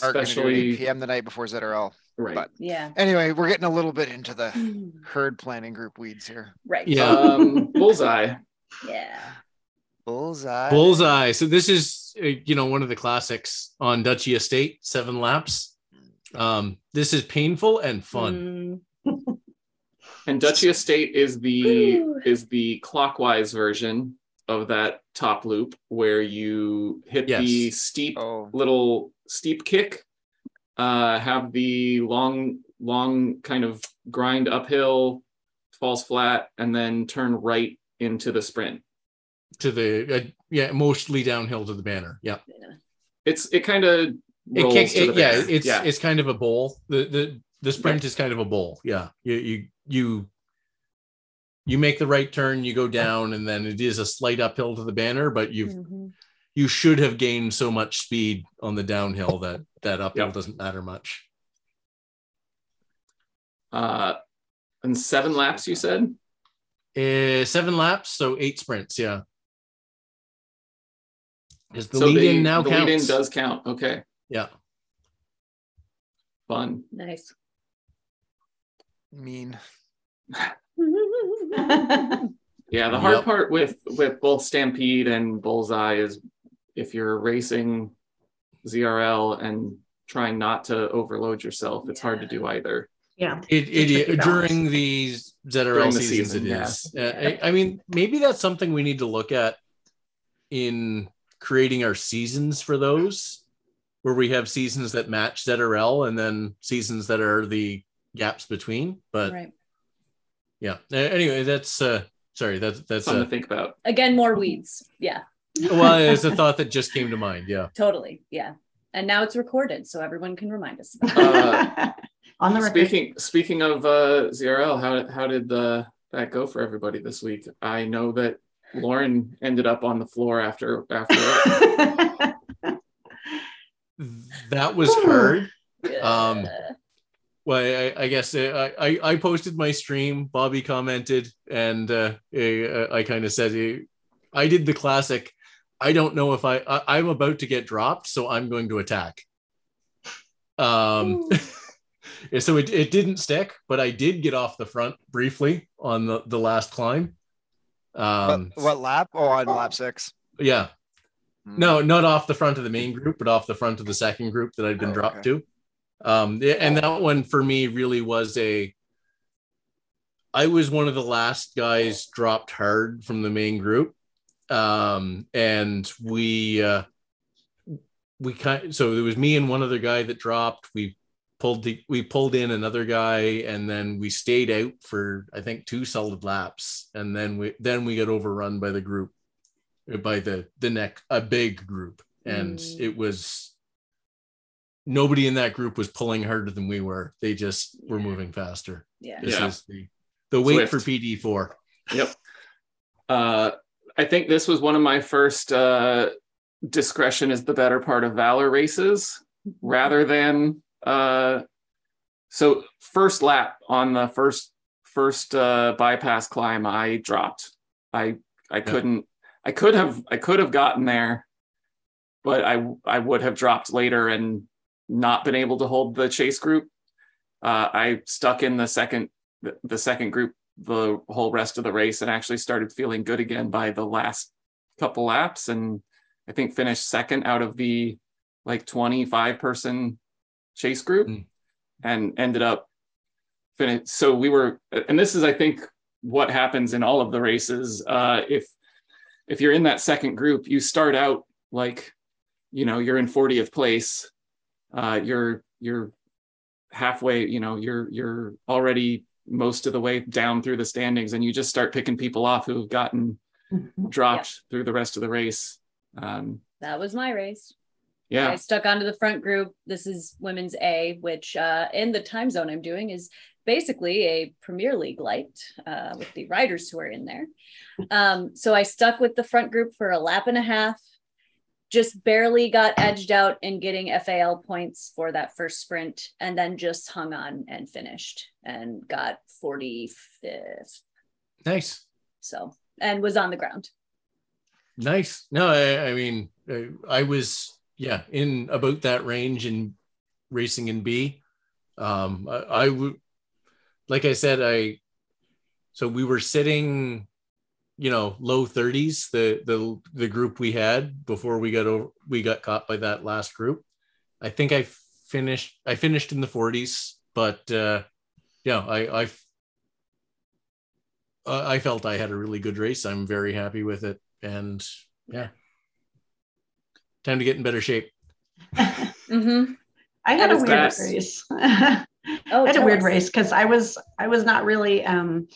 do it at 8 Especially p.m. the night before ZRL. Right. but- Yeah. Anyway, we're getting a little bit into the herd planning group weeds here. Right. Yeah. Um, bullseye. Yeah. Bullseye. Bullseye. So this is uh, you know one of the classics on Duchy Estate, seven laps. Um, this is painful and fun. Mm, And Duchy Estate is the Woo. is the clockwise version of that top loop where you hit the steep Oh, little steep kick, uh, have the long long kind of grind uphill, falls flat, and then turn right into the sprint. To the uh, yeah, mostly downhill to the banner. Yeah. It's it kind of It rolls kick, to it, yeah, it's yeah. it's kind of a bowl. The the the sprint is kind of a bowl. Yeah. You you you you make the right turn, you go down, and then it is a slight uphill to the banner, but you've mhm. You should have gained so much speed on the downhill that that uphill Yep. doesn't matter much. uh, and seven laps. You said Uh, seven laps, so eight sprints. Yeah. Is the so. lead the in now count? the counts? lead in does count. Okay, yeah. fun. Nice. mean. Yeah, the hard Yep. part with with both Stampede and Bullseye is if you're racing ZRL and trying not to overload yourself, it's hard to do either. yeah. It, It's a tricky it during these ZRL During the seasons, season, it yeah. is. Uh, I, I mean, maybe that's something we need to look at in creating our seasons for those, where we have seasons that match ZRL and then seasons that are the gaps between. But right. yeah, Uh, anyway, that's uh, sorry, that's that's Something uh, to think about. Again, more weeds. Yeah. Well, it's a thought that just came to mind. Yeah. Totally. Yeah. And now it's recorded, so everyone can remind us. Uh, On the record. Speaking speaking of uh, ZRL, how how did the that go for everybody this week? I know that Lauren ended up on the floor after after. That was hard. Um, Well, I, I guess uh, I, I I posted my stream. Bobby commented, and uh, I, I kind of said uh, I did the classic. I don't know if I, I I'm about to get dropped, so I'm going to attack. Um, so it, it didn't stick, but I did get off the front briefly on the, the last climb. Um, what, what lap? Oh, on lap six. yeah, Hmm. no, not off the front of the main group, but off the front of the second group that I'd been Oh, dropped okay. to. Um, and that one for me really was a. I was one of the last guys dropped hard from the main group, um, and we uh, we kind so there was me and one other guy that dropped. We pulled the, we pulled in another guy, and then we stayed out for I think two solid laps, and then we then we got overrun by the group by the the neck a big group and Mm. it was nobody in that group was pulling harder than we were they just were moving faster Yeah. this Yeah. is the the wait Zwift. for pd4 Yep. Uh, I think this was one of my first uh, discretion is the better part of valor races rather than uh, so first lap on the first first uh, bypass climb I dropped. I I couldn't I could have I could have gotten there, but I I would have dropped later and not been able to hold the chase group. Uh, I stuck in the second the, the second group the whole rest of the race and actually started feeling good again by the last couple laps. And I think finished second out of the like 25 person chase group Mm. and ended up finish so we were and this is I think what happens in all of the races. Uh if if you're in that second group you start out like you know you're in 40th place. Uh you're you're halfway you know you're you're already most of the way down through the standings and you just start picking people off who have gotten dropped through the rest of the race um That was my race. yeah I stuck onto the front group. This is women's A, which uh, in the time zone I'm doing is basically a Premier League light uh, with the riders who are in there. Um, so I stuck with the front group for a lap and a half, just barely got edged out in getting FAL points for that first sprint, and then just hung on and finished and got 45th. nice So, and was on the ground. nice no i, I mean I, I was yeah in about that range in racing in b um i, I would like i said i so we were sitting you know low 30s the the the group we had before we got over we got caught by that last group i think i finished i finished in the 40s but uh yeah i i i felt i had a really good race i'm very happy with it and yeah time to get in better shape Mm-hmm. I had a weird race. Oh, I had a weird us. race because I was I was not really um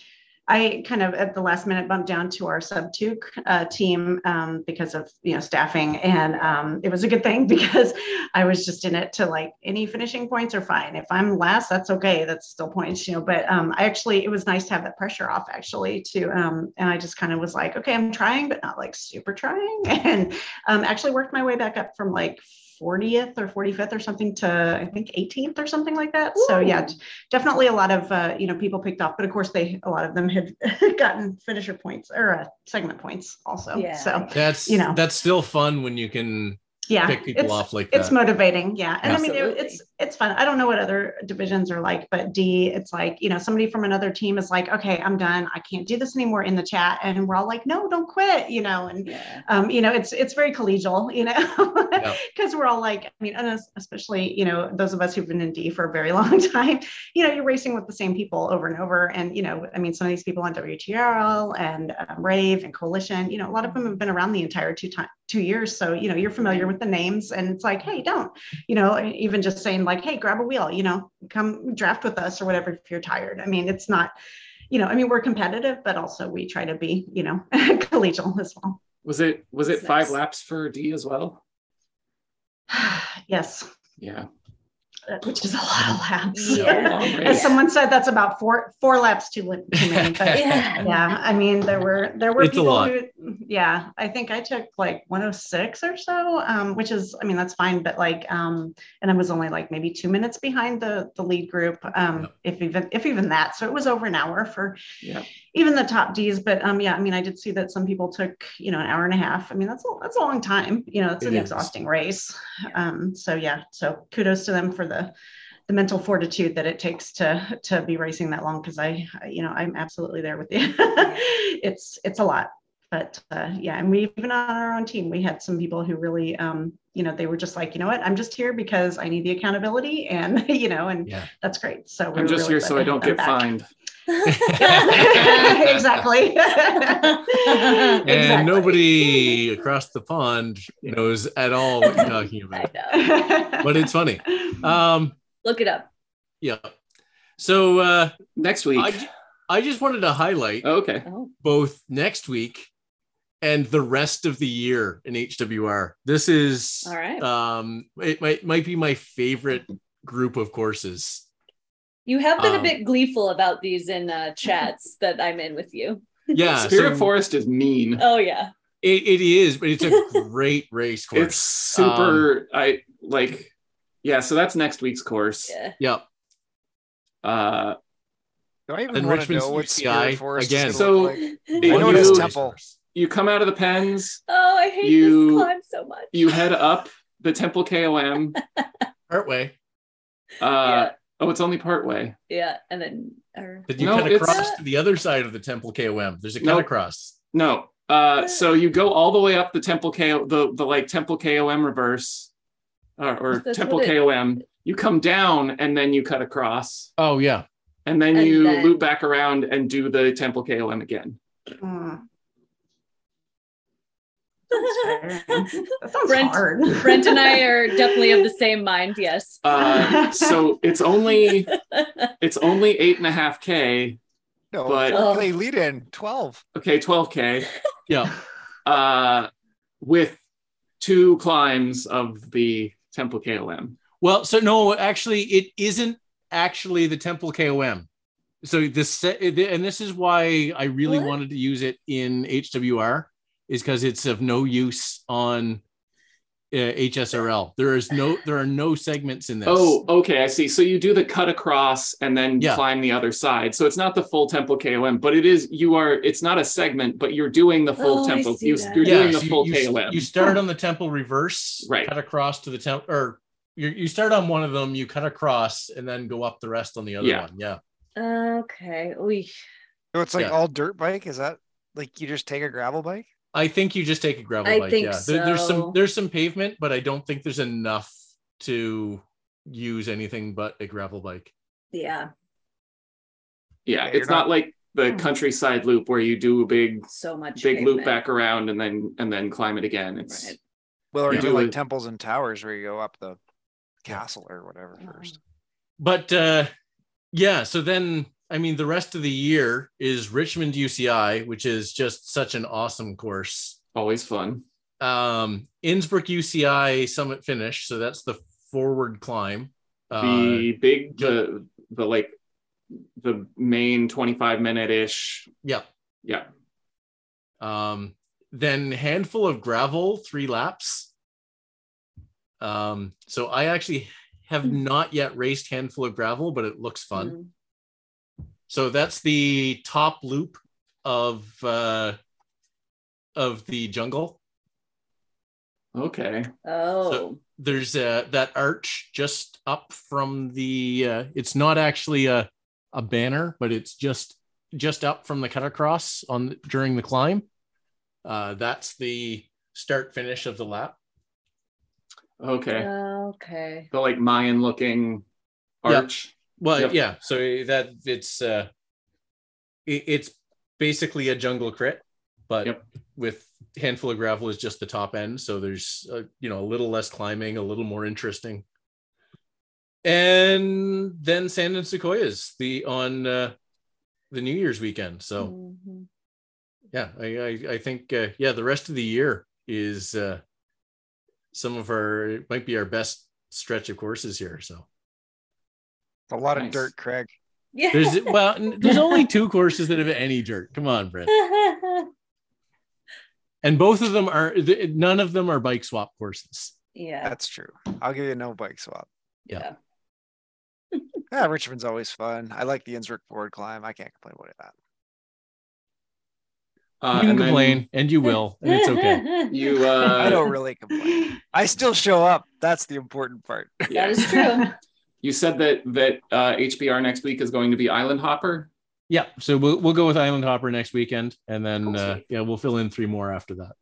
I kind of at the last minute bumped down to our sub two uh, team um, because of you know staffing, and um, it was a good thing because I was just in it to like any finishing points are fine. If I'm last, that's okay. That's still points, you know. But um, I actually it was nice to have that pressure off actually to, um, and I just kind of was like, okay, I'm trying, but not like super trying, and um, actually worked my way back up from like 40th or 45th or something to I think 18th or something like that. So yeah, definitely a lot of uh, you know people picked off, but of course they a lot of them had gotten finisher points or uh, segment points also. Yeah. So that's You know. that's still fun when you can yeah, pick people off like that. it's motivating. Yeah, and I mean it, it's it's fun. I don't know what other divisions are like, but D, it's like you know somebody from another team is like, okay, I'm done. I can't do this anymore in the chat, and we're all like, no, don't quit. You know, and Yeah. um, you know, it's it's very collegial, you know, Yeah. because we're all like, I mean, and especially you know those of us who've been in D for a very long time, you know, you're racing with the same people over and over, and you know, I mean, some of these people on WTRL and um, Rave and Coalition, you know, a lot of them have been around the entire two time two years, so you know, you're familiar with the names, and it's like, hey, don't, you know, even just saying like, hey, grab a wheel, you know, come draft with us or whatever if you're tired. I mean, it's not. You know, I mean, we're competitive, but also we try to be, you know, collegial as well. Was it was it five laps for D as well? yes. Yeah. Uh, which is a lot of laps. Yeah. As someone said, that's about four four laps too, too many. But Yeah. yeah, I mean, there were there were It's a people lot. who, yeah, I think I took like 106 or so, um, which is, I mean, that's fine, but like, um, and I was only like maybe two minutes behind the the lead group, um, Yep. if even if even that. So it was over an hour for Yeah. Even the top D's. But um, yeah, I mean, I did see that some people took you know an hour and a half. I mean, that's a, that's a long time. You know, it's an is. exhausting race. Um, so yeah, so kudos to them for the the mental fortitude that it takes to to be racing that long because I, I- you know I'm absolutely there with you. it's it's a lot, but uh, yeah, and we even on our own team we had some people who really um, you know they were just like you know what I'm just here because I need the accountability and you know and Yeah. that's great. So I'm we're just really here so I don't get back. fined. exactly. And Exactly. nobody across the pond knows at all what you're talking I about. know. But it's funny. Um, Look it up. yeah. So uh, Next week. I, I just wanted to highlight okay. Oh, both next week and the rest of the year in HWR. This is all right. um it might might be my favorite group of courses. You have been a um, bit gleeful about these in uh, chats that I'm in with you. Yeah, Spirit so Forest is mean. Oh yeah. it, it is, but it's a great race course. It's super. I like. Yeah. So that's next week's course. Yeah. Yep. Uh, Do I even And want to Richmond's know what UCI Spirit Forest again. is So- gonna look like? It- I know you- has Temple. you come out of the pens. Oh, I hate You- this climb so much. You head up the Temple KOM. Part way. Uh, Oh, it's only part way. yeah, and then or Did you No, cut it's- across to the other side of the temple KOM? There's a cut Nope. across. No. Uh, so you go all the way up the Temple KO, the the like Temple KOM reverse, or, or That's Temple what it- KOM. You come down and then you cut across, Oh yeah. and then And you then- loop back around and do the Temple KOM again. Mm. That sounds Brent- hard. Brent and I are definitely of the same mind. Yes. Uh, so it's only it's only eight and a half k. No, But- four Oh. play lead in 12. Okay, twelve k. Yeah. Uh, with two climbs of the Temple KOM. Well, so no, actually, it isn't actually the Temple KOM. So this, and this is why I really What? wanted to use it in HWR, is because it's of no use on uh, HSRL. There is no, there are no segments in this. Oh, okay, I see. So you do the cut across and then Yeah. climb the other side. So it's not the full Temple KOM, but it is. You are. It's not a segment, but you're doing the full Oh, I Temple. You, you're yeah. doing the so you- full you, KOM. You start on the temple reverse, Right. Cut across to the temple, or you you start on one of them, you cut across, and then go up the rest on the other Yeah. one. Yeah. Okay. We. So it's like Yeah. all dirt bike. Is that like you just take a gravel bike? I think you just take a gravel I bike. think yeah, There- there's some there's some pavement, but I don't think there's enough to use anything but a gravel bike. Yeah. yeah, Yeah, it's not, not- like the Hmm. countryside loop where you do a big So much. big loop back around and then and then climb it again. It's Right. Well, or Yeah. even Do like it. temples and towers where you go up the castle or whatever first. But uh yeah, so then I mean the rest of the year is Richmond UCI, which is just such an awesome course. always fun. Um Innsbruck UCI summit finish, so that's the forward climb. Uh, The big the the like the main 25 minute ish. yeah. Yeah. Um, then handful of gravel, three laps. Um, so I actually have Hmm. not yet raced handful of gravel, but it looks fun. So that's the top loop of uh of the jungle. Okay. Oh. So There's uh that arch just up from the uh it's not actually a a banner, but it's just just up from the cut across on during the climb. Uh that's the start finish of the lap. Okay. okay. the like Mayan looking Yeah. arch. Well, Yep. yeah. So that it's uh, it, it's basically a jungle crit, but Yep. with handful of gravel is just the top end. So there's uh, you know a little less climbing, a little more interesting. And then Sand and Sequoias the on uh, the New Year's weekend. So Mhm. yeah, I I, I think uh, yeah the rest of the year is uh, some of our it might be our best stretch of courses here. So A lot Nice. of dirt, Craig. Yeah. There's well, there's only two courses that have any dirt. Come on, Brent. And both of them are none of them are bike swap courses. yeah. That's true. I'll give you no bike swap. Yeah. Yeah, Richmond's always fun. I like the Innsbruck board climb. I can't complain about that. Uh, you can and then complain, and you will, and it's okay. You uh, I don't really complain. I still show up. That's the important part. yeah. That is true. You said that that uh, HBR next week is going to be Island Hopper. Yeah, so we'll we'll go with Island Hopper next weekend, and then uh, yeah, we'll fill in three more after that.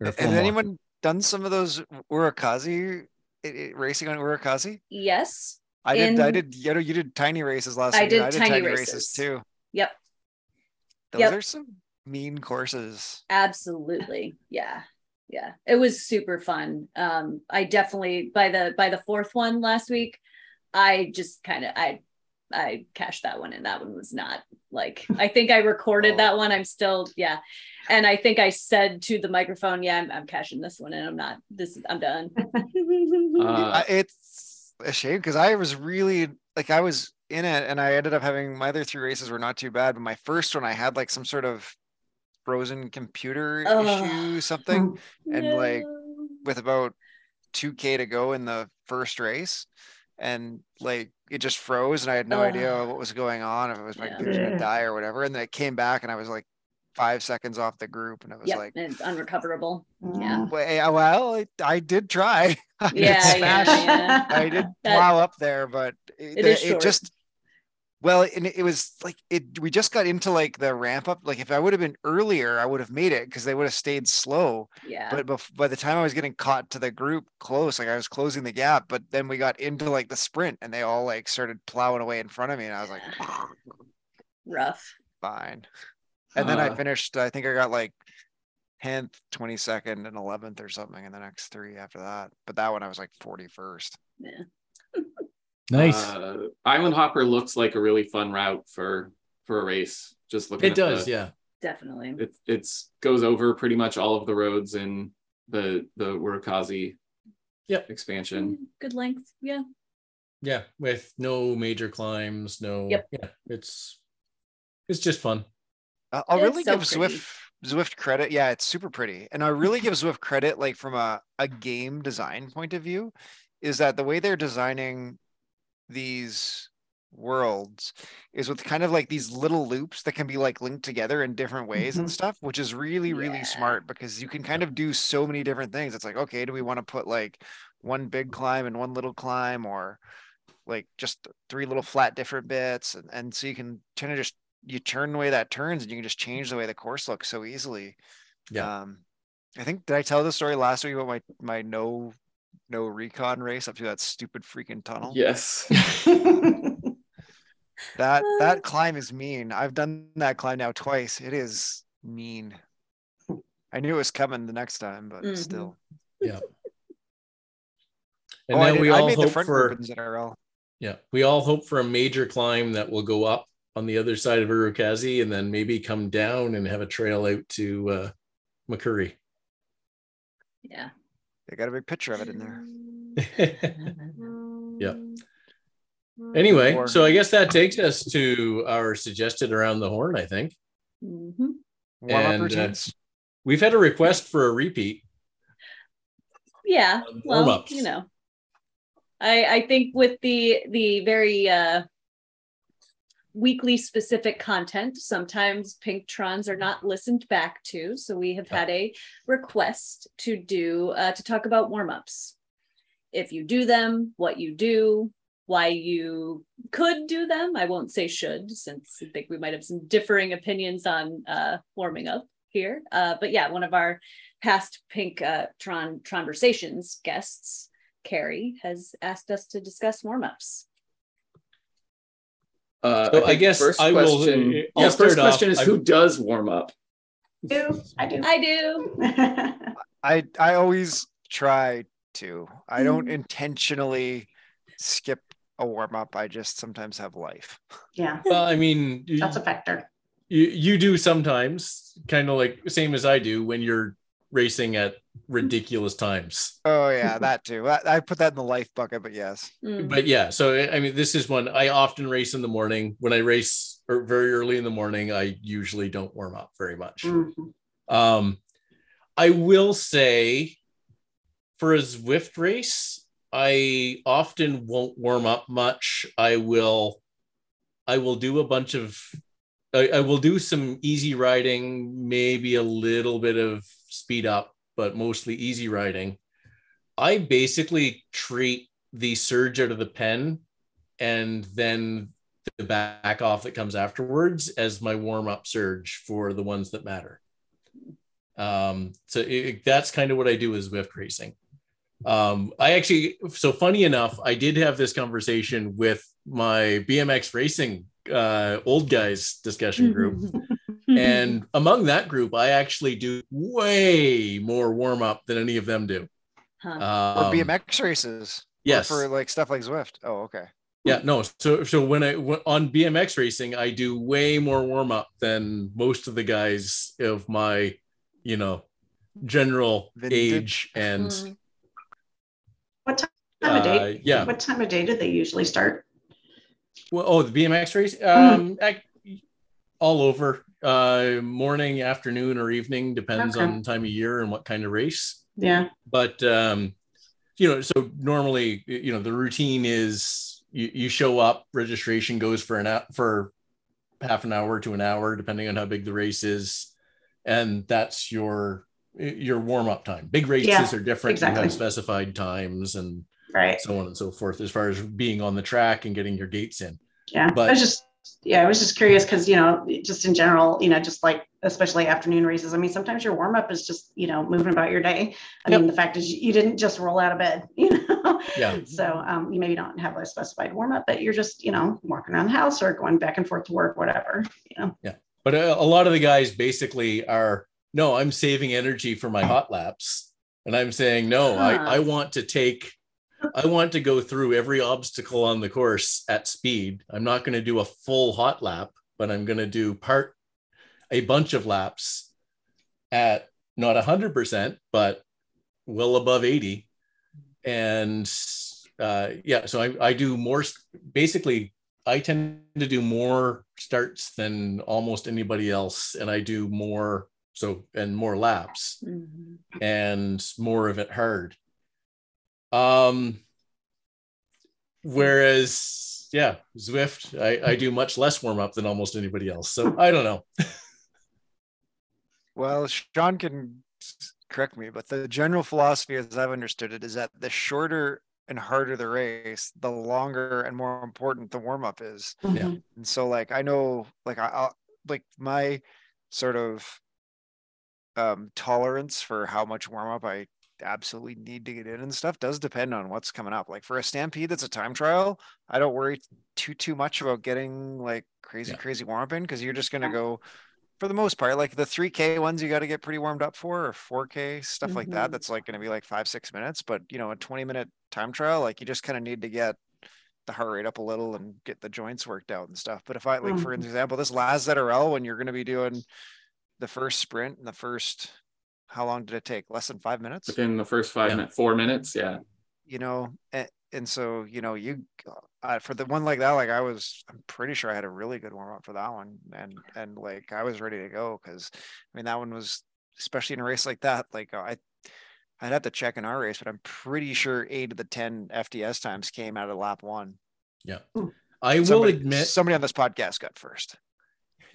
Or four Has more. anyone done some of those Urukazi i- i- racing on Urukazi? yes. I did. I did. You know, you did tiny races last I week. did I did tiny tiny, races. races. too. Yep. Those Yep. are some mean courses. Absolutely. Yeah. Yeah. It was super fun. Um, I definitely by the by the fourth one last week, I just kind of I I cashed that one and that one was not like I think I recorded Oh. that one. I'm still, yeah. And I think I said to the microphone, yeah, I'm, I'm cashing this one and I'm not this I'm done. Uh, it's a shame because I was really like I was in it and I ended up having my other three races were not too bad, but my first one I had like some sort of frozen computer Ugh. issue something and, like, with about 2k to go in the first race and like it just froze and I had no idea what was going on if it was my Yeah. computer gonna die or whatever and then it came back and I was like five seconds off the group and it was Yep, like it's unrecoverable. Mm. Yeah. well, well I, I did try I did Yeah, yeah, smash yeah. I did That- plow up there, but it, It it just well, and it was like it. We just got into like the ramp up. Like if I would have been earlier, I would have made it because they would have stayed slow. Yeah. But bef- by the time I was getting caught to the group close, like I was closing the gap. But then we got into like the sprint, and they all like started plowing away in front of me, and I was like, Rough. fine. And then I Uh, finished. I think I got like. 10th, 22nd, and 11th or something in the next three after that. But that one I was like 41st. Yeah. Nice. Uh, Island Hopper looks like a really fun route for for a race. Just looking. At it at does, the- yeah. Definitely. It it's goes over pretty much all of the roads in the the Urukazi Yep. expansion. Mm, Good length. Yeah. Yeah, with no major climbs, no. Yep. Yeah, it's it's just fun. Uh, I'll It's really so give pretty. Zwift Zwift credit. Yeah, it's super pretty. And I really give Zwift credit like from a, a game design point of view, is that the way they're designing these worlds is with kind of like these little loops that can be like linked together in different ways and Mhm. stuff, which is really, really Yeah. smart because you can kind of do so many different things. It's like, okay, do we want to put like one big climb and one little climb or like just three little flat different bits and, and so you can kind of just you turn the way that turns and you can just change the way the course looks so easily Yeah. um i think did i tell the story last week about my my no no recon race up to that stupid freaking tunnel Yes. that that climb is mean i've done that climb now twice it is mean i knew it was coming the next time but Mhm. still Yeah. And oh, I, then did- we I all made the hope front for group yeah, we all hope for a major climb that will go up on the other side of Urukazi and then maybe come down and have a trail out to uh Makuri. Yeah. They got a big picture of it in there Yep. anyway, Or- so I guess that takes us to our suggested around the horn, I think. Mm-hmm. And, uh, We've had a request for a repeat. Yeah. Well, warm-ups. you know, I I think with the the very uh weekly specific content, sometimes Pinktrons are not listened back to. So we have had a request to do uh, to talk about warm-ups. If you do them, what you do, why you could do them. I won't say should, since I think we might have some differing opinions on uh, warming up here. Uh, but yeah, one of our past Pink uh, Tron Conversations guests, Carrie, has asked us to discuss warm-ups. Uh, So I think guess first I will- question. I'll yeah, first question off. is I- who does warm up? do. I do. I do. I I always try to. I don't Mhm. intentionally skip a warm up. I just sometimes have life. yeah, Well, I mean, you, that's a factor. you, you do sometimes, kind of like same as I do when you're racing at ridiculous times. Oh yeah, that too. I, I put that in the life bucket, but yes. Mm. But yeah, so I mean, this is one I often race in the morning. When I race or very early in the morning, I usually don't warm up very much. Mhm. Um, I will say for a Zwift race, I often won't warm up much. I will, I will do a bunch of, I, I will do some easy riding, maybe a little bit of speed up, but mostly easy riding. I basically treat the surge out of the pen and then the back off that comes afterwards as my warm up surge for the ones that matter. Um, so it, that's kind of what I do with Zwift racing. Um, I actually, so funny enough, I did have this conversation with my BMX racing uh, old guys discussion group. and among that group, I actually do way more warm up than any of them do. Huh. Or Um, BMX races. Or yes. For like stuff like Zwift. Oh, okay. Yeah, no. So so when I when, on BMX racing, I do way more warm up than most of the guys of my, you know, general Vintage. age and Mm. What time of day? uh, yeah. What time of day do they usually start? Well, oh, the BMX race, um, ac- all over, uh, morning, afternoon, or evening depends Okay. on time of year and what kind of race. Yeah. but um you know so normally you know the routine is you, you show up registration goes for an hour for half an hour to an hour depending on how big the race is and that's your your warm-up time big races Yeah, are different you exactly. have specified times and Right. so on and so forth as far as being on the track and getting your gates in Yeah. But- I just, yeah, I was just curious because, you know, just in general, you know, just like, especially afternoon races. I mean, sometimes your warm up is just, you know, moving about your day. I Yep. mean, the fact is you didn't just roll out of bed, you know? Yeah. So um, you maybe don't have a specified warm up, but you're just, you know, walking around the house or going back and forth to work, whatever, you know? Yeah, but a, a lot of the guys basically are no i'm saving energy for my hot laps and i'm saying no Huh. I, I want to take i want to go through every obstacle on the course at speed i'm not going to do a full hot lap but i'm going to do part a bunch of laps at not 100% but well above 80 and uh, yeah so I, I do more basically I tend to do more starts than almost anybody else, and I do more so and more laps Mhm. and more of it hard. Um, whereas yeah, Zwift, I, I do much less warm up than almost anybody else. So I don't know. Well, Sean can correct me, but the general philosophy, as I've understood it, is that the shorter and harder the race, the longer and more important the warm up is. Yeah. And so, like, I know, like, I, I'll like my sort of um tolerance for how much warm up I absolutely need to get in and stuff does depend on what's coming up. Like for a stampede that's a time trial, I don't worry too too much about getting like crazy Yeah. crazy warm up in because you're just gonna go for the most part like the 3k ones you got to get pretty warmed up for or 4k stuff like that Mhm. that's like going to be like five six minutes but you know a 20 minute time trial like you just kind of need to get the heart rate up a little and get the joints worked out and stuff but if i like for Mhm. example this last zrl when you're going to be doing the first sprint and the first how long did it take less than five minutes Within the first five Yeah. minutes, four minutes. Yeah. you know and, and so you know you uh, for the one like that like i was i'm pretty sure i had a really good warm up for that one and and like i was ready to go because i mean that one was especially in a race like that like i i'd have to check in our race but i'm pretty sure eight of the 10 FTS times came out of lap one Yeah. I will somebody, admit. somebody on this podcast got first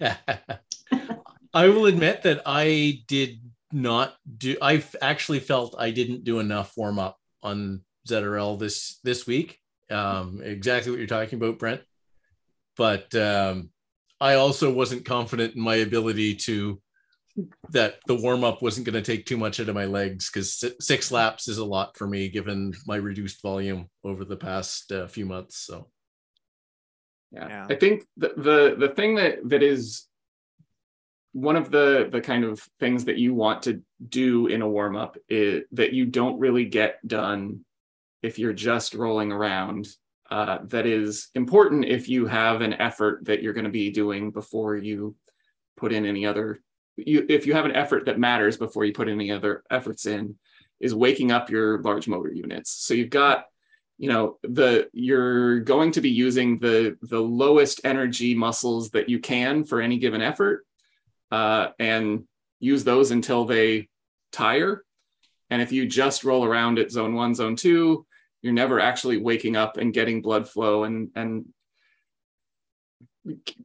I will admit that I did not do. I actually felt I didn't do enough warm up on ZRL this this week. Um, exactly what you're talking about, Brent. But um, I also wasn't confident in my ability to that the warm up wasn't going to take too much out of my legs because six laps is a lot for me given my reduced volume over the past uh, few months. So Yeah. Yeah. I think the, the the thing that that is one of the the kind of things that you want to do in a warm up is that you don't really get done if you're just rolling around. Uh, that is important if you have an effort that you're going to be doing before you put in any other you if you have an effort that matters before you put any other efforts in is waking up your large motor units so you've got you know the you're going to be using the the lowest energy muscles that you can for any given effort uh, and use those until they tire. And if you just roll around at zone one zone two you're never actually waking up and getting blood flow and and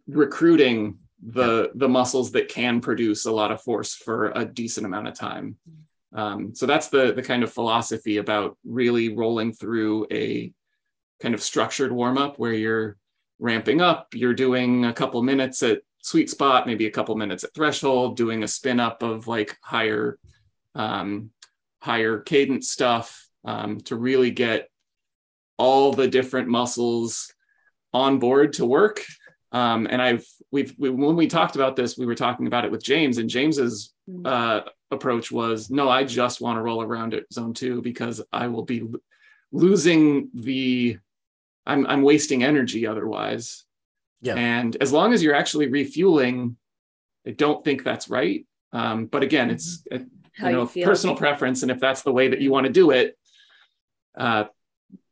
recruiting the the muscles that can produce a lot of force for a decent amount of time. Um, so that's the the kind of philosophy about really rolling through a kind of structured warm up where you're ramping up you're doing a couple minutes at sweet spot maybe a couple minutes at threshold doing a spin up of like higher um, higher cadence stuff um, to really get all the different muscles on board to work um, and I've we've we, when we talked about this, we were talking about it with James, and James's mm. uh, approach was, no, I just want to roll around at zone two because I will be losing the, I'm I'm wasting energy otherwise. Yeah. And as long as you're actually refueling, I don't think that's right. Um, but again, it's uh, you know you personal preference, and if that's the way that you want to do it, uh,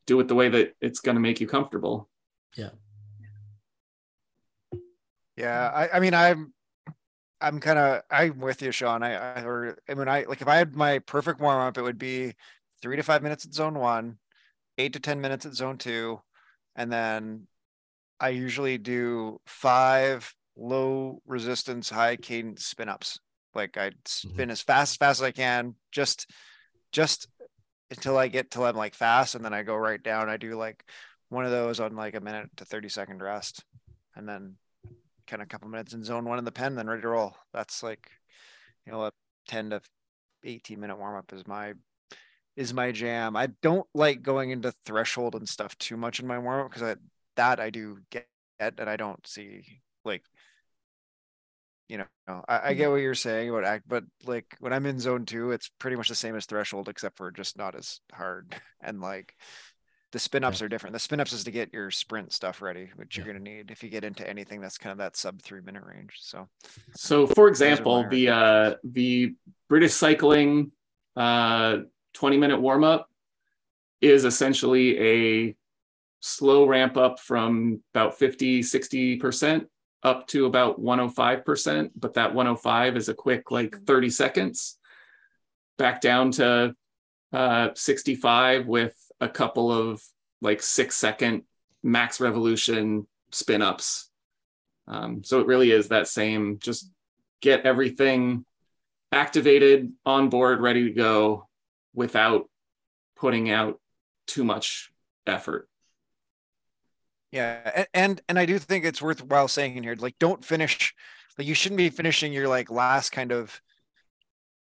do it the way that it's going to make you comfortable. Yeah. Yeah, I, I mean, I'm, I'm kind of, I'm with you, Sean. I, I, or I mean, I like if I had my perfect warm up, it would be three to five minutes at zone one, eight to ten minutes at zone two, and then I usually do five low resistance, high cadence spin ups. Like I mm-hmm. spin mm-hmm. as fast as fast as I can, just, just until I get till I'm like fast, and then I go right down. I do like one of those on like a minute to thirty second rest, and then kind of a couple minutes in zone one in the pen, then ready to roll. That's like, you know, a 10 to 18 minute warm up is my is my jam. I don't like going into threshold and stuff too much in my warm up because I, that I do get and I don't see like you know I, I, get what you're saying about act but like when i'm in zone two it's pretty much the same as threshold except for just not as hard and like the spin ups are different. The spin ups is to get your sprint stuff ready, which yeah. you're going to need if you get into anything that's kind of that sub three minute range. So, so for example, the uh, the British cycling uh, 20 minute warm up is essentially a slow ramp up from about 50, 60% up to about 105%. But that 105 is a quick like 30 seconds back down to uh, 65 with a couple of like six second max revolution spin ups. Um, so it really is that same, just get everything activated on board, ready to go without putting out too much effort. Yeah, and and I do think it's worthwhile saying in here, like, don't finish, like, you shouldn't be finishing your like last kind of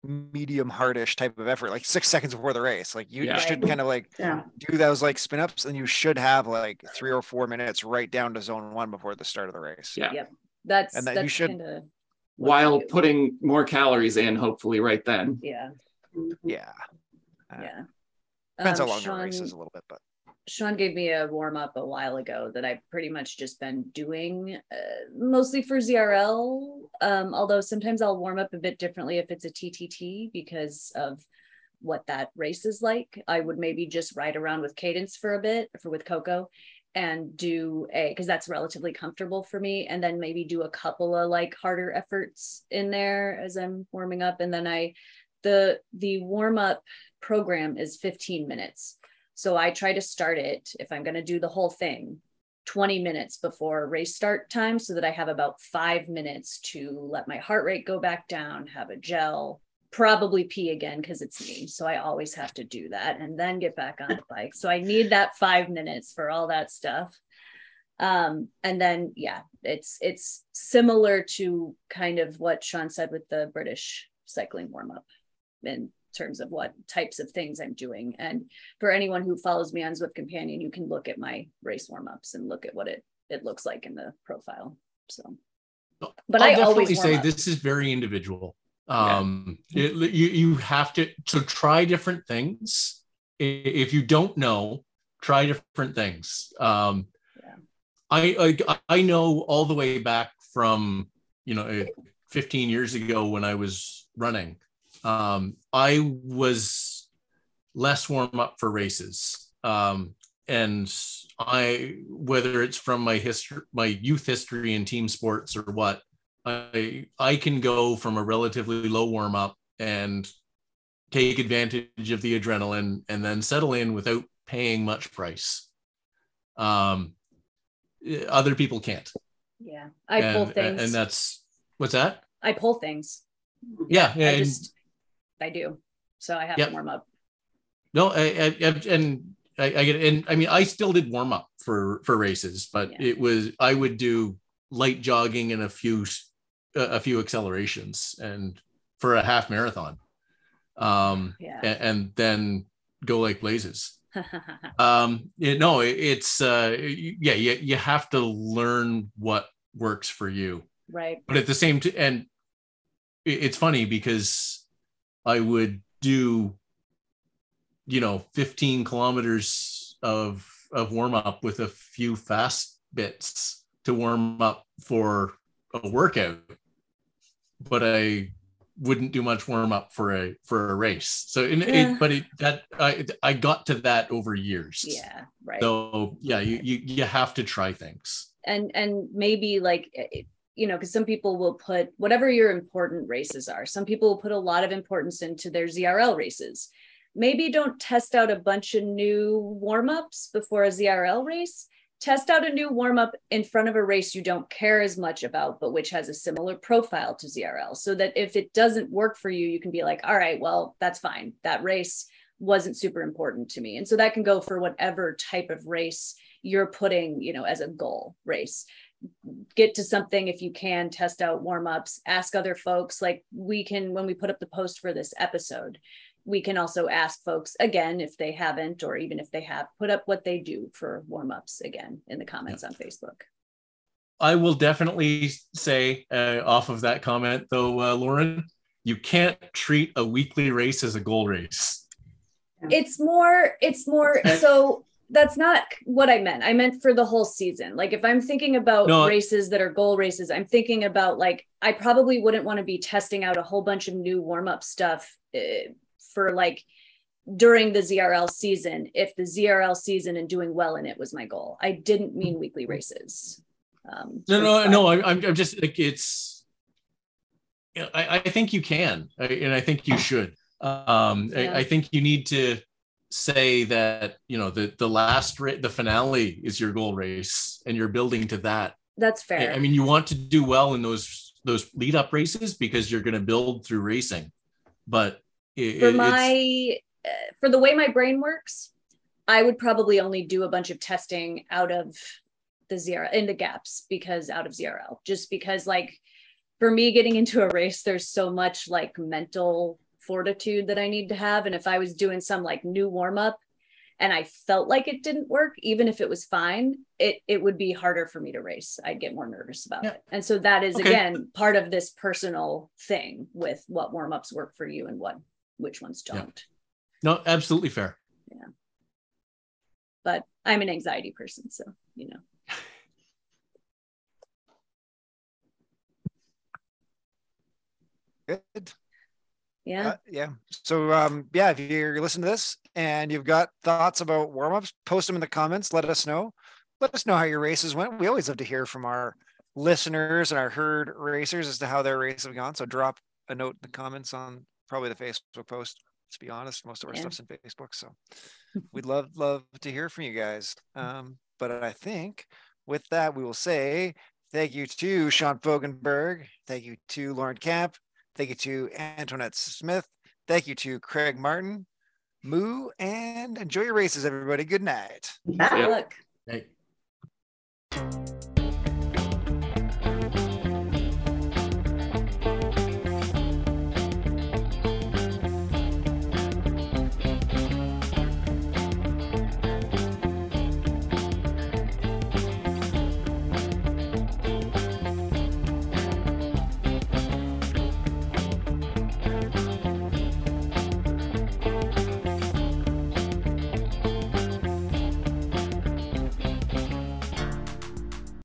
medium hardish type of effort, like six seconds before the race. Like you yeah. should kind of like yeah. do those like spin ups, and you should have like three or four minutes right down to zone one before the start of the race. Yeah, yep. that's and that that's you should while putting more calories in, hopefully, right then. Yeah. Yeah. Uh, yeah. Depends um, how long Sean, the race is a little bit, but Sean gave me a warm up a while ago that I've pretty much just been doing uh, mostly for ZRL. Um, although sometimes I'll warm up a bit differently if it's a TTT because of what that race is like. I would maybe just ride around with cadence for a bit for with Coco and do a because that's relatively comfortable for me and then maybe do a couple of like harder efforts in there as I'm warming up and then I the the warm up program is 15 minutes so I try to start it if I'm going to do the whole thing 20 minutes before race start time so that I have about five minutes to let my heart rate go back down, have a gel, probably pee again because it's me. So I always have to do that and then get back on the bike. So I need that five minutes for all that stuff. Um, and then yeah, it's it's similar to kind of what Sean said with the British cycling warm up. And terms of what types of things I'm doing. And for anyone who follows me on Zwift Companion, you can look at my race warm ups and look at what it it looks like in the profile. So, but I'll I definitely say up. this is very individual. Um, yeah. it, you you have to to try different things. If you don't know, try different things. Um, yeah. I, I I know all the way back from you know 15 years ago when I was running, um, I was less warm up for races. Um, and I, whether it's from my history, my youth history in team sports or what, I I can go from a relatively low warm up and take advantage of the adrenaline and then settle in without paying much price. Um, other people can't. Yeah. I pull things. and that's what's that? I pull things. Yeah, yeah. I and- just I do. So I have Yep. to warm up. No, I, I, I- and I, I get. And I mean, I still did warm up for for races, but Yeah. it was I would do light jogging and a few a a few accelerations and for a half marathon, um, Yeah. and, and then go like blazes. Um, you know, it, it's uh, yeah, you you have to learn what works for you right. but at the same time and it- it's funny because i would do you know 15 kilometers of of warm up with a few fast bits to warm up for a workout but i wouldn't do much warm up for a for a race so in Yeah. it but it that i i got to that over years Yeah. Right. so yeah you you, you have to try things and and maybe like it- you know because some people will put whatever your important races are some people will put a lot of importance into their zrl races. Maybe don't test out a bunch of new warm-ups before a zrl race. Test out a new warm-up in front of a race you don't care as much about but which has a similar profile to zrl so that if it doesn't work for you you can be like all right well that's fine. That race wasn't super important to me. And so that can go for whatever type of race you're putting you know as a goal race get to something if you can test out warm-ups. Ask other folks like we can when we put up the post for this episode we can also ask folks again if they haven't or even if they have put up what they do for warm-ups again in the comments on facebook. I will definitely say uh, off of that comment, though, uh, Lauren, you can't treat a weekly race as a goal race. it's more it's more so that's not what i meant i meant for the whole season like if i'm thinking about No, races that are goal races i'm thinking about like i probably wouldn't want to be testing out a whole bunch of new warm-up stuff uh, for like during the zrl season if the zrl season and doing well in it was my goal i didn't mean weekly races um No, no, no. I'm, I'm I'm just like it's. I, I think you can, I- and I think you should. Um, Yeah. I, I think you need to say that you know the the last ra- the finale is your goal race, and you're building to that. that's fair I mean, you want to do well in those those lead up races because you're going to build through racing, but it, for my uh, for the way my brain works i would probably only do a bunch of testing out of the zero in the gaps because out of zero just because like for me getting into a race there's so much like mental fortitude that i need to have and if i was doing some like new warm up and i felt like it didn't work even if it was fine it it would be harder for me to race i'd get more nervous about Yeah. it and so that is Okay. again part of this personal thing with what warm ups work for you and what which ones don't no, absolutely fair. Yeah. but i'm an anxiety person so you know Good. Yeah Uh, yeah. So um, yeah, if you're listening to this and you've got thoughts about warm-ups, post them in the comments. Let us know. Let us know how your races went. We always love to hear from our listeners and our herd racers as to how their races have gone. So drop a note in the comments on probably the Facebook post. Let's be honest, most of our Yeah. stuff's in Facebook. So we'd love love to hear from you guys. Um, but I think with that, we will say thank you to Sean Fogenberg. Thank you to Lauren Camp. Thank you to Antoinette Smith. Thank you to Craig Martin. Moo and enjoy your races, everybody. Good night. Bye. Yeah. look Hey.